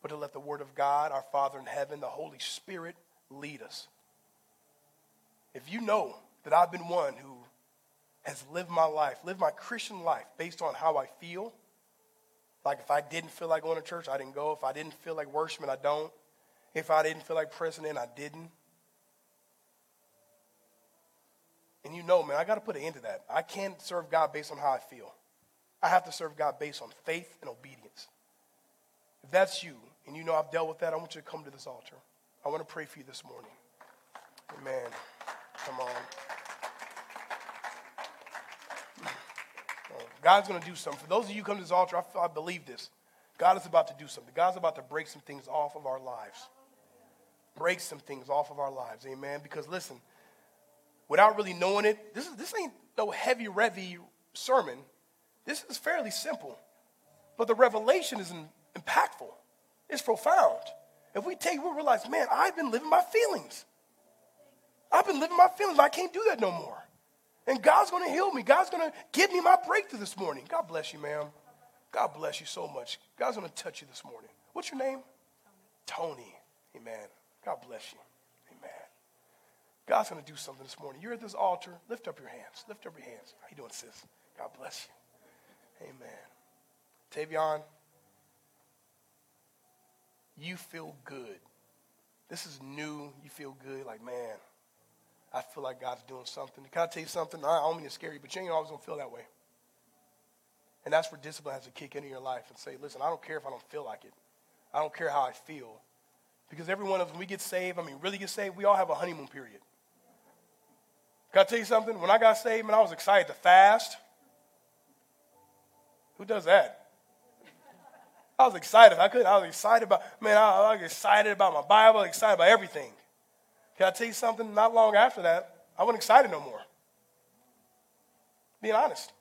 but to let the Word of God, our Father in heaven, the Holy Spirit lead us. If you know that I've been one who has lived my life, lived my Christian life based on how I feel, like if I didn't feel like going to church, I didn't go. If I didn't feel like worshiping, I don't. If I didn't feel like pressing in, I didn't. And you know, man, I got to put an end to that. I can't serve God based on how I feel. I have to serve God based on faith and obedience. If that's you, and you know I've dealt with that, I want you to come to this altar. I want to pray for you this morning. Amen. Come on. Oh, God's going to do something. For those of you who come to this altar, I, I believe this. God is about to do something. God's about to break some things off of our lives. Break some things off of our lives. Amen. Because listen, without really knowing it, this, is, this ain't no heavy, revy sermon. This is fairly simple. But the revelation is impactful, it's profound. If we take, we'll realize, man, I've been living my feelings. I've been living my feelings. I can't do that no more. And God's going to heal me. God's going to give me my breakthrough this morning. God bless you, ma'am. God bless you so much. God's going to touch you this morning. What's your name? Tony. Tony. Amen. God bless you. God's going to do something this morning. You're at this altar. Lift up your hands. Lift up your hands. How you doing, sis? God bless you. Amen. Tavion, you feel good. This is new. You feel good. Like, man, I feel like God's doing something. Can I tell you something? I don't mean to scare you, but you ain't always going to feel that way. And that's where discipline has to kick into your life and say, listen, I don't care if I don't feel like it. I don't care how I feel. Because every one of us, when we get saved, I mean, really get saved, we all have a honeymoon period. Can I tell you something? When I got saved, man, I was excited to fast. Who does that? I was excited. I couldn't. I was excited about, man, I, was excited about my Bible, excited about everything. Can I tell you something? Not long after that, I wasn't excited no more. Being honest.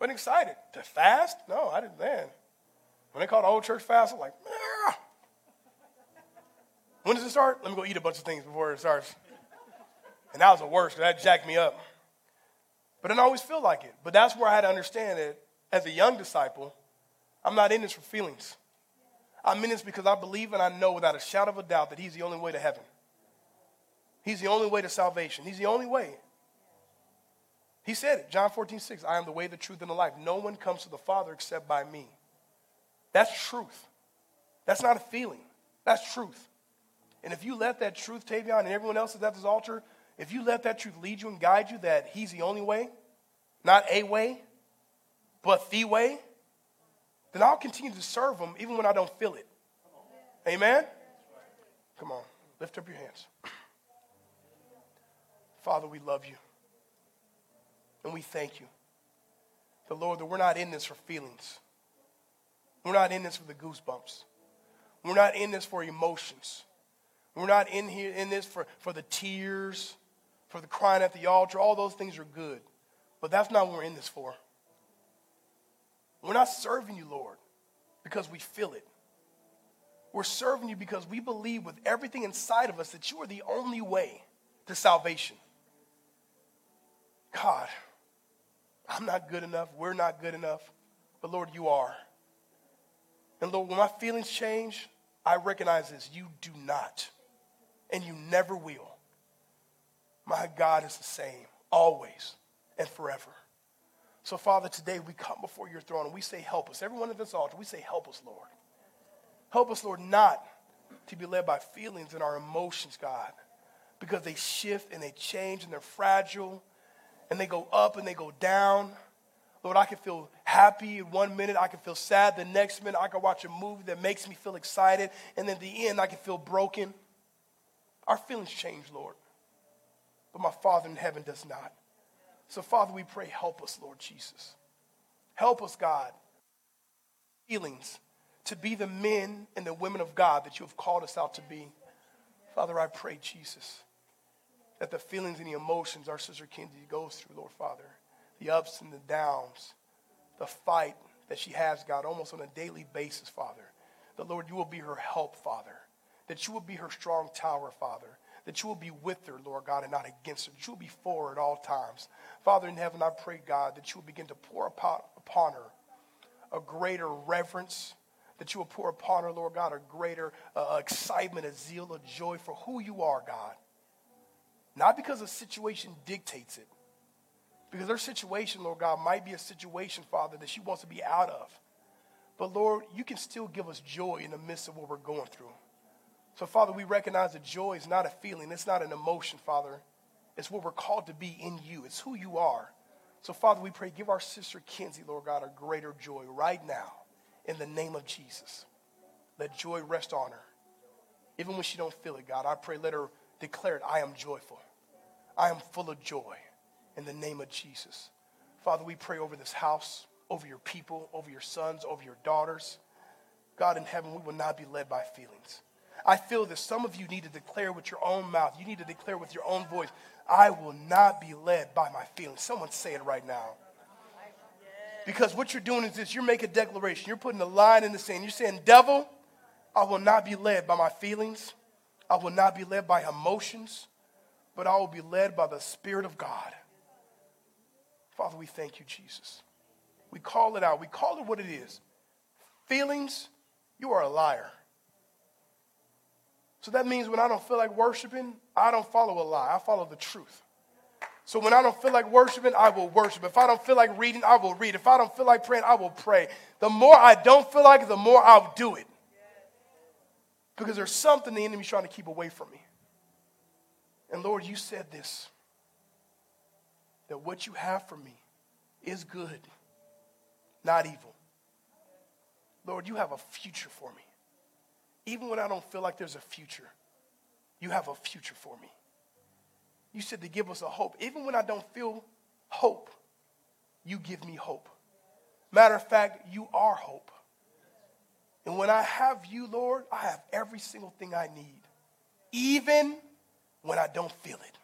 Wasn't excited. To fast? No, I didn't then. When they called the old church fast, I was like, ah. When does it start? Let me go eat a bunch of things before it starts. And that was the worst, that jacked me up. But I didn't always feel like it. But that's where I had to understand that as a young disciple, I'm not in this for feelings. I'm in this because I believe and I know without a shadow of a doubt that He's the only way to heaven. He's the only way to salvation. He's the only way. He said it, John 14, 6. I am the way, the truth, and the life. No one comes to the Father except by me. That's truth. That's not a feeling. That's truth. And if you let that truth, Tavion, and everyone else is at this altar, if you let that truth lead you and guide you that He's the only way, not a way, but the way, then I'll continue to serve Him even when I don't feel it. Amen? Come on, lift up your hands. Father, we love you. And we thank you. The Lord, that we're not in this for feelings. We're not in this for the goosebumps. We're not in this for emotions. We're not in here in this for, for the tears, for the crying at the altar. All those things are good. But that's not what we're in this for. We're not serving you, Lord, because we feel it. We're serving you because we believe with everything inside of us that you are the only way to salvation. God, I'm not good enough. We're not good enough. But Lord, you are. And Lord, when my feelings change, I recognize this. You do not. And you never will. My God is the same, always and forever. So, Father, today we come before your throne and we say, Help us. Everyone at this altar, we say, Help us, Lord. Help us, Lord, not to be led by feelings and our emotions, God, because they shift and they change and they're fragile and they go up and they go down. Lord, I can feel happy one minute, I can feel sad the next minute, I can watch a movie that makes me feel excited, and then the end, I can feel broken. Our feelings change, Lord, but my Father in heaven does not. So, Father, we pray, help us, Lord Jesus. Help us, God, feelings to be the men and the women of God that you have called us out to be. Father, I pray, Jesus, that the feelings and the emotions our sister Kenzie goes through, Lord Father, the ups and the downs, the fight that she has, God, almost on a daily basis, Father. That, Lord, you will be her help, Father. That you will be her strong tower, Father. That you will be with her, Lord God, and not against her. That you will be for her at all times. Father in heaven, I pray, God, that you will begin to pour upon her a greater reverence, that you will pour upon her, Lord God, a greater uh, excitement, a zeal, a joy for who you are, God. Not because the situation dictates it, because her situation, Lord God, might be a situation, Father, that she wants to be out of. But Lord, you can still give us joy in the midst of what we're going through. So, Father, we recognize that joy is not a feeling, it's not an emotion, Father. It's what we're called to be in you, it's who you are. So, Father, we pray, give our sister Kenzie, Lord God, a greater joy right now in the name of Jesus. Let joy rest on her. Even when she don't feel it, God, I pray, let her declare it, I am joyful. I am full of joy in the name of Jesus. Father, we pray over this house, over your people, over your sons, over your daughters. God in heaven, we will not be led by feelings. I feel that some of you need to declare with your own mouth, you need to declare with your own voice, I will not be led by my feelings. Someone say it right now. Because what you're doing is this you're making a declaration. You're putting a line in the sand. You're saying, Devil, I will not be led by my feelings. I will not be led by emotions, but I will be led by the Spirit of God. Father, we thank you, Jesus. We call it out. We call it what it is. Feelings, you are a liar. So that means when I don't feel like worshiping, I don't follow a lie. I follow the truth. So when I don't feel like worshiping, I will worship. If I don't feel like reading, I will read. If I don't feel like praying, I will pray. The more I don't feel like it, the more I'll do it. Because there's something the enemy's trying to keep away from me. And Lord, you said this that what you have for me is good, not evil. Lord, you have a future for me. Even when I don't feel like there's a future, you have a future for me. You said to give us a hope. Even when I don't feel hope, you give me hope. Matter of fact, you are hope. And when I have you, Lord, I have every single thing I need, even when I don't feel it.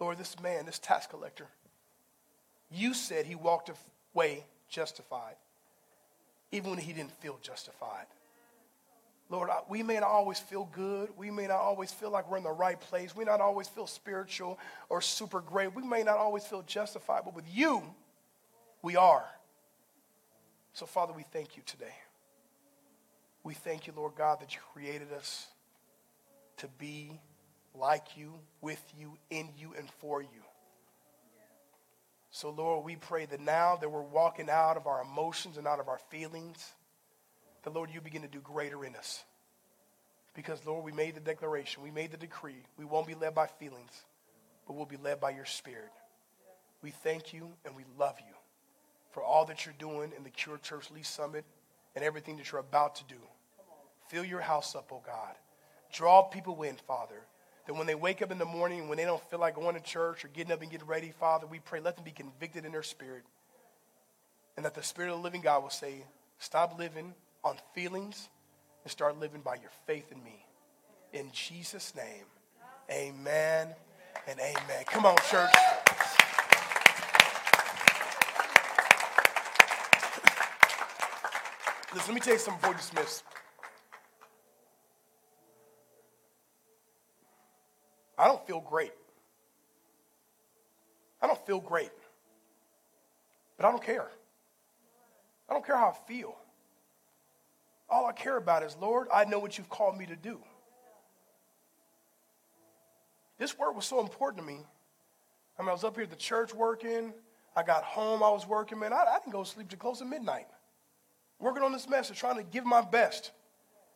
Lord, this man, this tax collector, you said he walked away justified, even when he didn't feel justified. Lord, we may not always feel good. We may not always feel like we're in the right place. We may not always feel spiritual or super great. We may not always feel justified, but with you, we are. So, Father, we thank you today. We thank you, Lord God, that you created us to be like you, with you, in you, and for you. So, Lord, we pray that now that we're walking out of our emotions and out of our feelings, that, Lord, you begin to do greater in us. Because, Lord, we made the declaration, we made the decree. We won't be led by feelings, but we'll be led by your spirit. We thank you and we love you for all that you're doing in the Cure Church Lee's Summit and everything that you're about to do. Fill your house up, oh God. Draw people in, Father. That when they wake up in the morning, and when they don't feel like going to church or getting up and getting ready, Father, we pray, let them be convicted in their spirit. And that the Spirit of the living God will say, stop living on feelings and start living by your faith in me. In Jesus' name, amen and amen. Come on, church. Listen, let me tell you something before you dismiss. I don't feel great. I don't feel great. But I don't care. I don't care how I feel. All I care about is, Lord, I know what you've called me to do. this word was so important to me. I mean, I was up here at the church working. I got home, I was working, man. I, I didn't go to sleep till close to midnight. Working on this message, trying to give my best.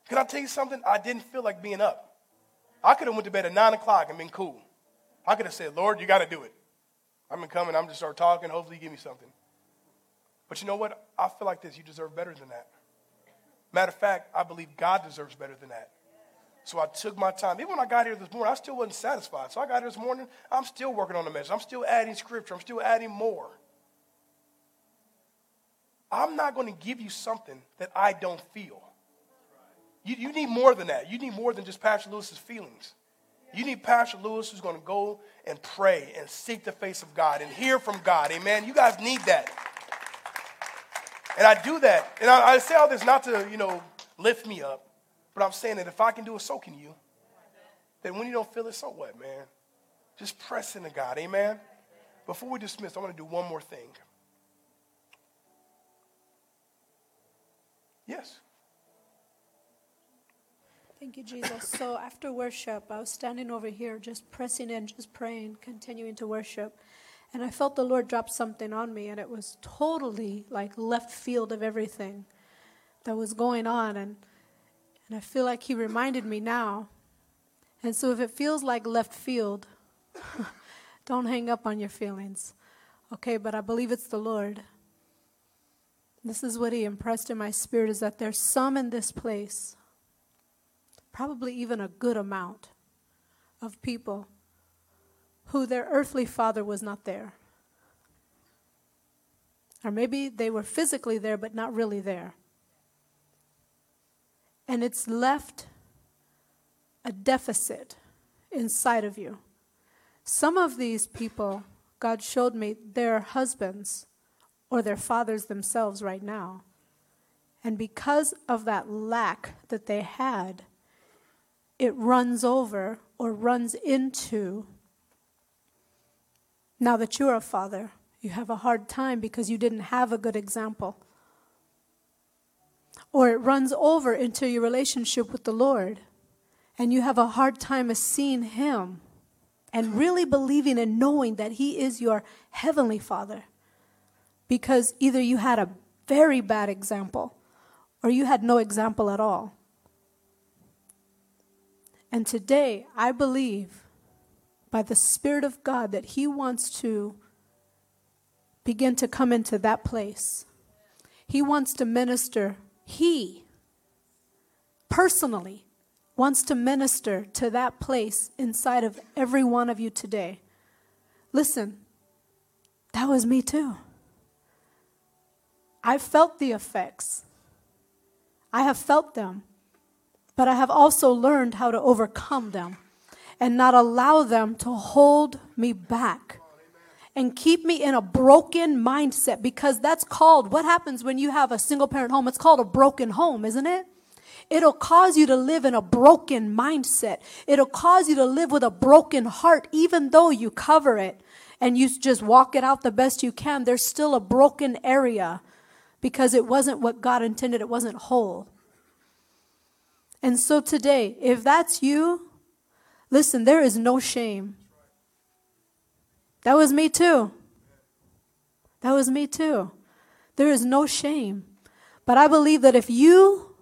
Can I tell you something? I didn't feel like being up. I could have went to bed at 9 o'clock and been cool. I could have said, Lord, you got to do it. I'm going to come and I'm just start talking. Hopefully you give me something. But you know what? I feel like this. You deserve better than that. Matter of fact, I believe God deserves better than that. So I took my time. Even when I got here this morning, I still wasn't satisfied. So I got here this morning, I'm still working on the message. I'm still adding scripture. I'm still adding more. I'm not going to give you something that I don't feel. You, you need more than that. You need more than just Pastor Louis's feelings. You need Pastor Lewis who's going to go and pray and seek the face of God and hear from God. Amen. You guys need that. And I do that. And I, I say all this not to, you know, lift me up. But I'm saying that if I can do it, so can you. Then when you don't feel it, so what, man? Just press into God. Amen? Before we dismiss, I want to do one more thing. Yes. Thank you, Jesus. So after worship, I was standing over here just pressing in, just praying, continuing to worship. And I felt the Lord drop something on me, and it was totally like left field of everything that was going on. And and I feel like he reminded me now. And so if it feels like left field, don't hang up on your feelings. Okay, but I believe it's the Lord. This is what he impressed in my spirit is that there's some in this place, probably even a good amount of people who their earthly father was not there. Or maybe they were physically there, but not really there and it's left a deficit inside of you. Some of these people, God showed me, their husbands or their fathers themselves right now. And because of that lack that they had, it runs over or runs into. Now that you're a father, you have a hard time because you didn't have a good example or it runs over into your relationship with the Lord and you have a hard time seeing Him and really believing and knowing that He is your Heavenly Father because either you had a very bad example or you had no example at all. And today, I believe by the Spirit of God that He wants to begin to come into that place. He wants to minister he personally wants to minister to that place inside of every one of you today. Listen, that was me too. I felt the effects. I have felt them, but I have also learned how to overcome them and not allow them to hold me back and keep me in a broken mindset because that's called what happens when you have a single parent home? It's called a broken home, isn't it? It'll cause you to live in a broken mindset. It'll cause you to live with a broken heart, even though you cover it and you just walk it out the best you can. There's still a broken area because it wasn't what God intended, it wasn't whole. And so today, if that's you, listen, there is no shame that was me too. That was me too. There is no shame. But I believe that if you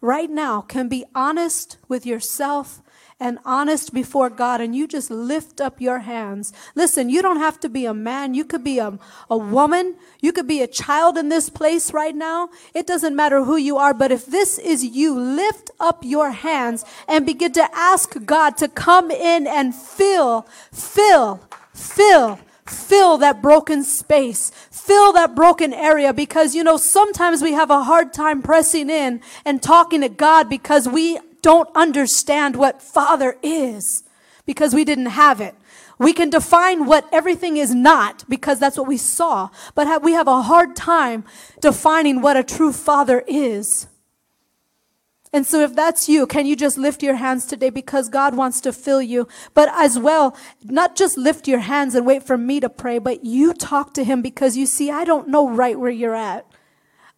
right now can be honest with yourself and honest before God and you just lift up your hands. Listen, you don't have to be a man. You could be a, a woman. You could be a child in this place right now. It doesn't matter who you are, but if this is you, lift up your hands and begin to ask God to come in and fill, fill, Fill, fill that broken space. Fill that broken area because, you know, sometimes we have a hard time pressing in and talking to God because we don't understand what Father is because we didn't have it. We can define what everything is not because that's what we saw, but we have a hard time defining what a true Father is. And so, if that's you, can you just lift your hands today because God wants to fill you? But as well, not just lift your hands and wait for me to pray, but you talk to Him because you see, I don't know right where you're at.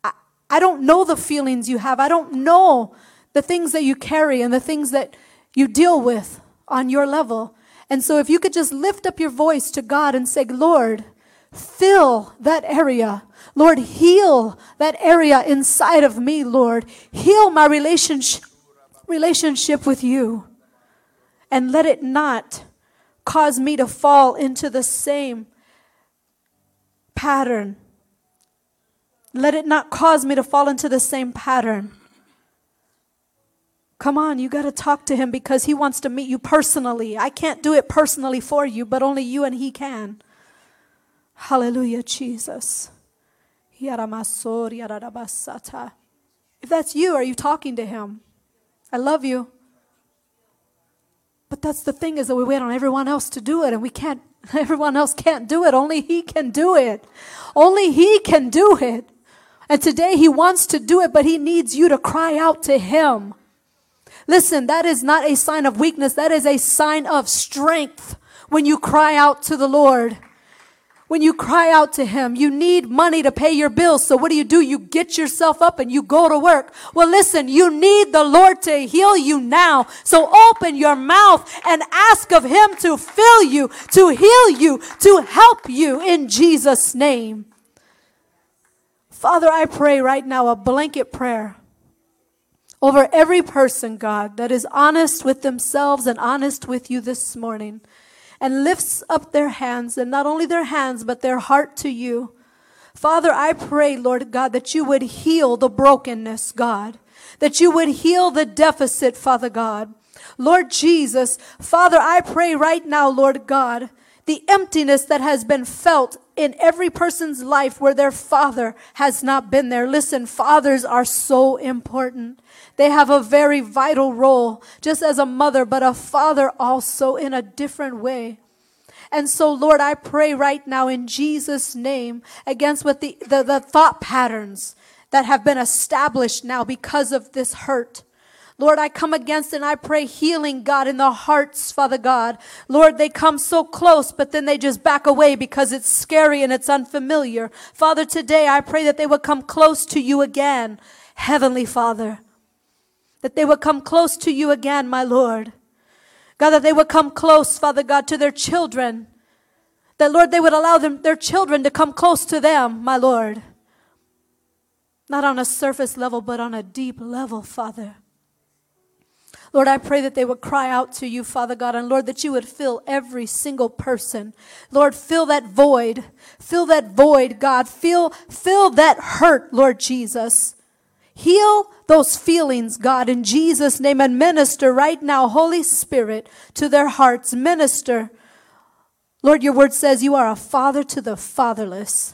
I, I don't know the feelings you have. I don't know the things that you carry and the things that you deal with on your level. And so, if you could just lift up your voice to God and say, Lord, fill that area. Lord, heal that area inside of me, Lord. Heal my relationship, relationship with you. And let it not cause me to fall into the same pattern. Let it not cause me to fall into the same pattern. Come on, you got to talk to him because he wants to meet you personally. I can't do it personally for you, but only you and he can. Hallelujah, Jesus. If that's you, are you talking to him? I love you. But that's the thing is that we wait on everyone else to do it and we can't everyone else can't do it. Only he can do it. Only he can do it. And today he wants to do it, but he needs you to cry out to him. Listen, that is not a sign of weakness. That is a sign of strength when you cry out to the Lord. When you cry out to Him, you need money to pay your bills. So what do you do? You get yourself up and you go to work. Well, listen, you need the Lord to heal you now. So open your mouth and ask of Him to fill you, to heal you, to help you in Jesus' name. Father, I pray right now a blanket prayer over every person, God, that is honest with themselves and honest with you this morning and lifts up their hands, and not only their hands, but their heart to you. Father, I pray, Lord God, that you would heal the brokenness, God, that you would heal the deficit, Father God. Lord Jesus, Father, I pray right now, Lord God, the emptiness that has been felt in every person's life where their father has not been there. Listen, fathers are so important. They have a very vital role, just as a mother, but a father also in a different way. And so, Lord, I pray right now in Jesus' name against what the, the, the thought patterns that have been established now because of this hurt. Lord, I come against and I pray healing, God, in the hearts, Father God. Lord, they come so close, but then they just back away because it's scary and it's unfamiliar. Father, today I pray that they would come close to you again, Heavenly Father that they would come close to you again, my Lord. God, that they would come close, Father God, to their children. That, Lord, they would allow them, their children to come close to them, my Lord. Not on a surface level, but on a deep level, Father. Lord, I pray that they would cry out to you, Father God, and Lord, that you would fill every single person. Lord, fill that void. Fill that void, God. Fill, fill that hurt, Lord Jesus. Heal those feelings, God, in Jesus' name, and minister right now, Holy Spirit, to their hearts. Minister. Lord, your word says you are a father to the fatherless.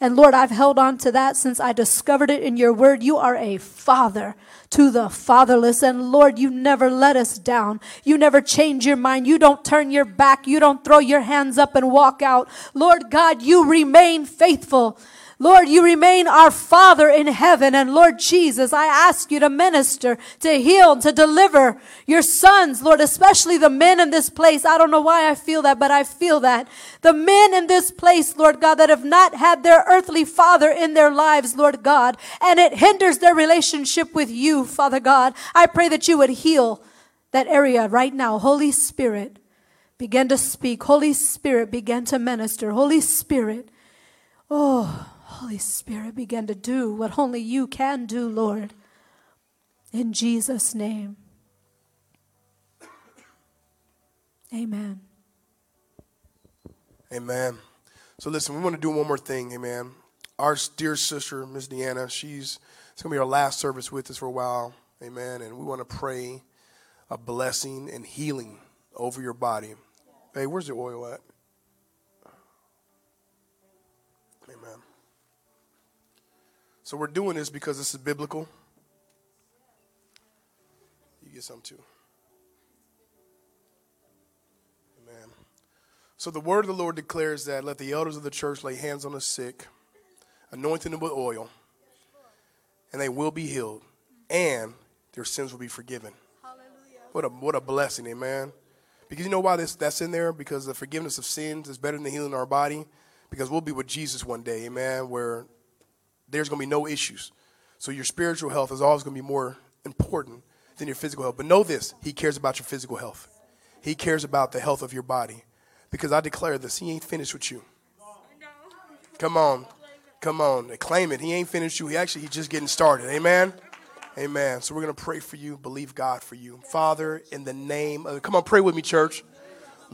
And Lord, I've held on to that since I discovered it in your word. You are a father to the fatherless. And Lord, you never let us down. You never change your mind. You don't turn your back. You don't throw your hands up and walk out. Lord God, you remain faithful. Lord, you remain our Father in heaven. And Lord Jesus, I ask you to minister, to heal, to deliver your sons, Lord, especially the men in this place. I don't know why I feel that, but I feel that. The men in this place, Lord God, that have not had their earthly father in their lives, Lord God, and it hinders their relationship with you, Father God. I pray that you would heal that area right now. Holy Spirit, begin to speak. Holy Spirit, begin to minister. Holy Spirit, oh, Holy Spirit, begin to do what only you can do, Lord. In Jesus' name. Amen. Amen. So listen, we want to do one more thing, amen. Our dear sister, Miss Deanna, she's it's gonna be our last service with us for a while, amen. And we want to pray a blessing and healing over your body. Hey, where's the oil at? So we're doing this because this is biblical. You get some too. Amen. So the word of the Lord declares that let the elders of the church lay hands on the sick, anointing them with oil, and they will be healed, and their sins will be forgiven. What a what a blessing, amen. Because you know why this that's in there? Because the forgiveness of sins is better than healing our body. Because we'll be with Jesus one day, amen, where there's going to be no issues. So your spiritual health is always going to be more important than your physical health. But know this He cares about your physical health. He cares about the health of your body. Because I declare this, He ain't finished with you. Come on. Come on. Claim it. He ain't finished you. He actually, He's just getting started. Amen. Amen. So we're going to pray for you, believe God for you. Father, in the name of, come on, pray with me, church.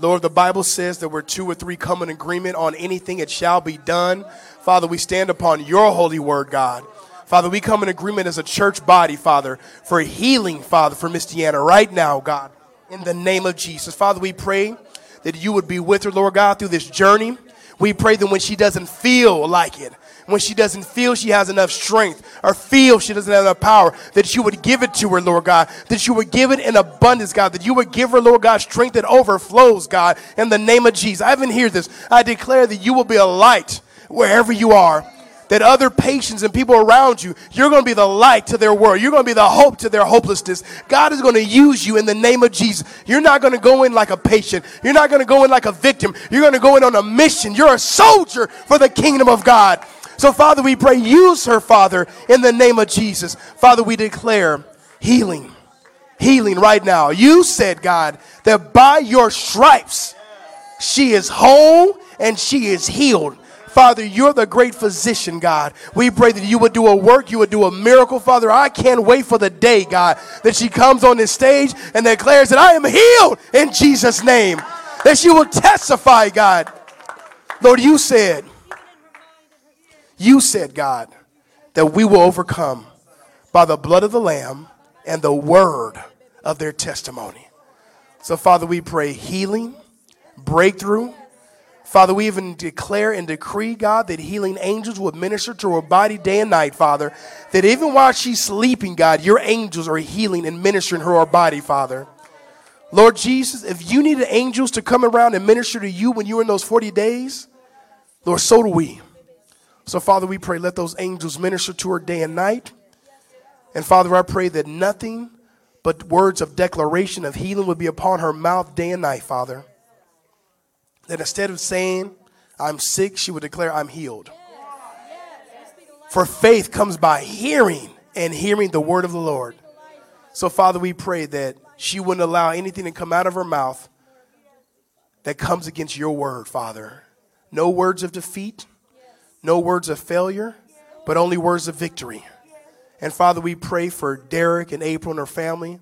Lord, the Bible says that we're two or three come in agreement on anything, it shall be done. Father, we stand upon your holy word, God. Father, we come in agreement as a church body, Father, for healing, Father, for Miss Deanna right now, God, in the name of Jesus. Father, we pray that you would be with her, Lord God, through this journey. We pray that when she doesn't feel like it, when she doesn't feel she has enough strength or feel she doesn't have enough power, that you would give it to her, Lord God, that you would give it in abundance, God, that you would give her, Lord God, strength that overflows, God, in the name of Jesus. I even hear this. I declare that you will be a light wherever you are that other patients and people around you, you're going to be the light to their world. You're going to be the hope to their hopelessness. God is going to use you in the name of Jesus. You're not going to go in like a patient. You're not going to go in like a victim. You're going to go in on a mission. You're a soldier for the kingdom of God. So, Father, we pray, use her, Father, in the name of Jesus. Father, we declare healing. Healing right now. You said, God, that by your stripes she is whole and she is healed. Father, you're the great physician, God. We pray that you would do a work, you would do a miracle, Father. I can't wait for the day, God, that she comes on this stage and declares that I am healed in Jesus' name. That she will testify, God. Lord, you said, you said, God, that we will overcome by the blood of the Lamb and the word of their testimony. So, Father, we pray healing, breakthrough, Father, we even declare and decree, God, that healing angels will minister to her body day and night, Father. That even while she's sleeping, God, your angels are healing and ministering her our body, Father. Lord Jesus, if you needed angels to come around and minister to you when you were in those 40 days, Lord, so do we. So, Father, we pray, let those angels minister to her day and night. And, Father, I pray that nothing but words of declaration of healing would be upon her mouth day and night, Father that instead of saying, I'm sick, she would declare, I'm healed. For faith comes by hearing and hearing the word of the Lord. So, Father, we pray that she wouldn't allow anything to come out of her mouth that comes against your word, Father. No words of defeat, no words of failure, but only words of victory. And Father, we pray for Derek and April and her family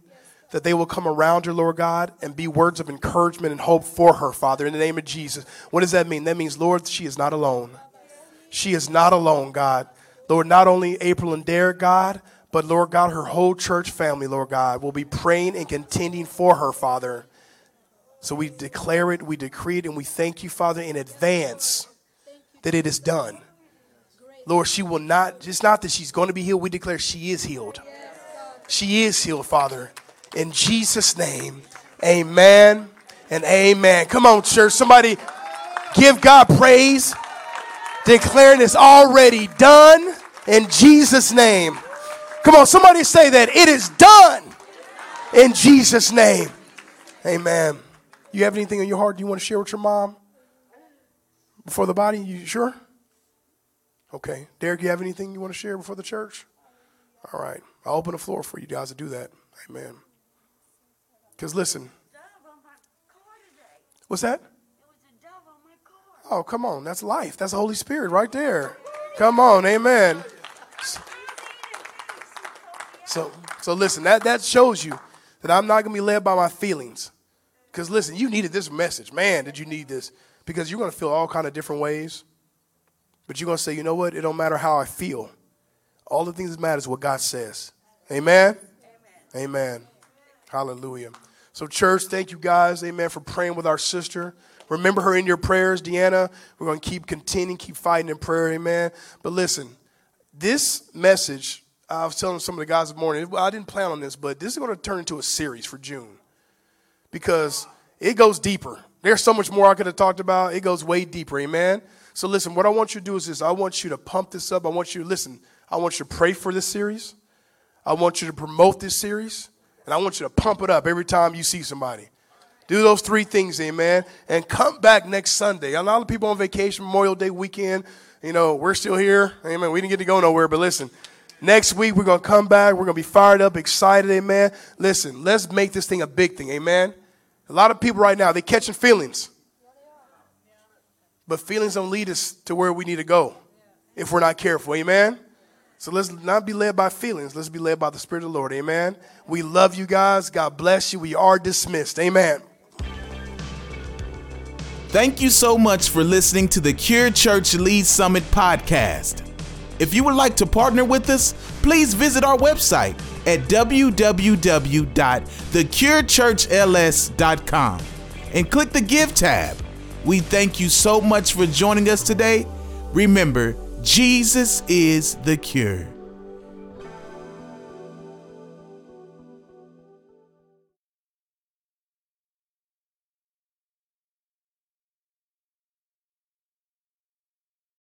that they will come around her, Lord God, and be words of encouragement and hope for her, Father, in the name of Jesus. What does that mean? That means, Lord, she is not alone. She is not alone, God. Lord, not only April and Derek, God, but Lord God, her whole church family, Lord God, will be praying and contending for her, Father. So we declare it, we decree it, and we thank you, Father, in advance that it is done. Lord, she will not, it's not that she's going to be healed, we declare she is healed. She is healed, Father. In Jesus' name, amen and amen. Come on, church. Somebody give God praise, declaring it's already done in Jesus' name. Come on, somebody say that it is done in Jesus' name. Amen. You have anything in your heart you want to share with your mom before the body? You sure? Okay. Derek, you have anything you want to share before the church? All right. I'll open the floor for you guys to do that. Amen. Because listen. What's that? Oh, come on. That's life. That's the Holy Spirit right there. Come on. Amen. So, so listen, that, that shows you that I'm not going to be led by my feelings. Because listen, you needed this message. Man, did you need this? Because you're going to feel all kind of different ways. But you're going to say, you know what? It don't matter how I feel. All the things that matter is what God says. Amen? Amen. Amen. Hallelujah. So, church, thank you guys, amen, for praying with our sister. Remember her in your prayers, Deanna. We're going to keep continuing, keep fighting in prayer, amen. But listen, this message, I was telling some of the guys this morning, I didn't plan on this, but this is going to turn into a series for June because it goes deeper. There's so much more I could have talked about. It goes way deeper, amen. So, listen, what I want you to do is this I want you to pump this up. I want you to listen, I want you to pray for this series, I want you to promote this series. And I want you to pump it up every time you see somebody. Do those three things, amen. And come back next Sunday. A lot of people on vacation, Memorial Day weekend. You know, we're still here. Amen. We didn't get to go nowhere, but listen. Next week, we're going to come back. We're going to be fired up, excited, amen. Listen, let's make this thing a big thing, amen. A lot of people right now, they're catching feelings. But feelings don't lead us to where we need to go if we're not careful. Amen? So let's not be led by feelings. Let's be led by the Spirit of the Lord. Amen? We love you guys. God bless you. We are dismissed. Amen. Thank you so much for listening to the Cure Church Lee's Summit podcast. If you would like to partner with us, please visit our website at www.thecurechurchls.com and click the Give tab. We thank you so much for joining us today. Remember, Jesus is the cure.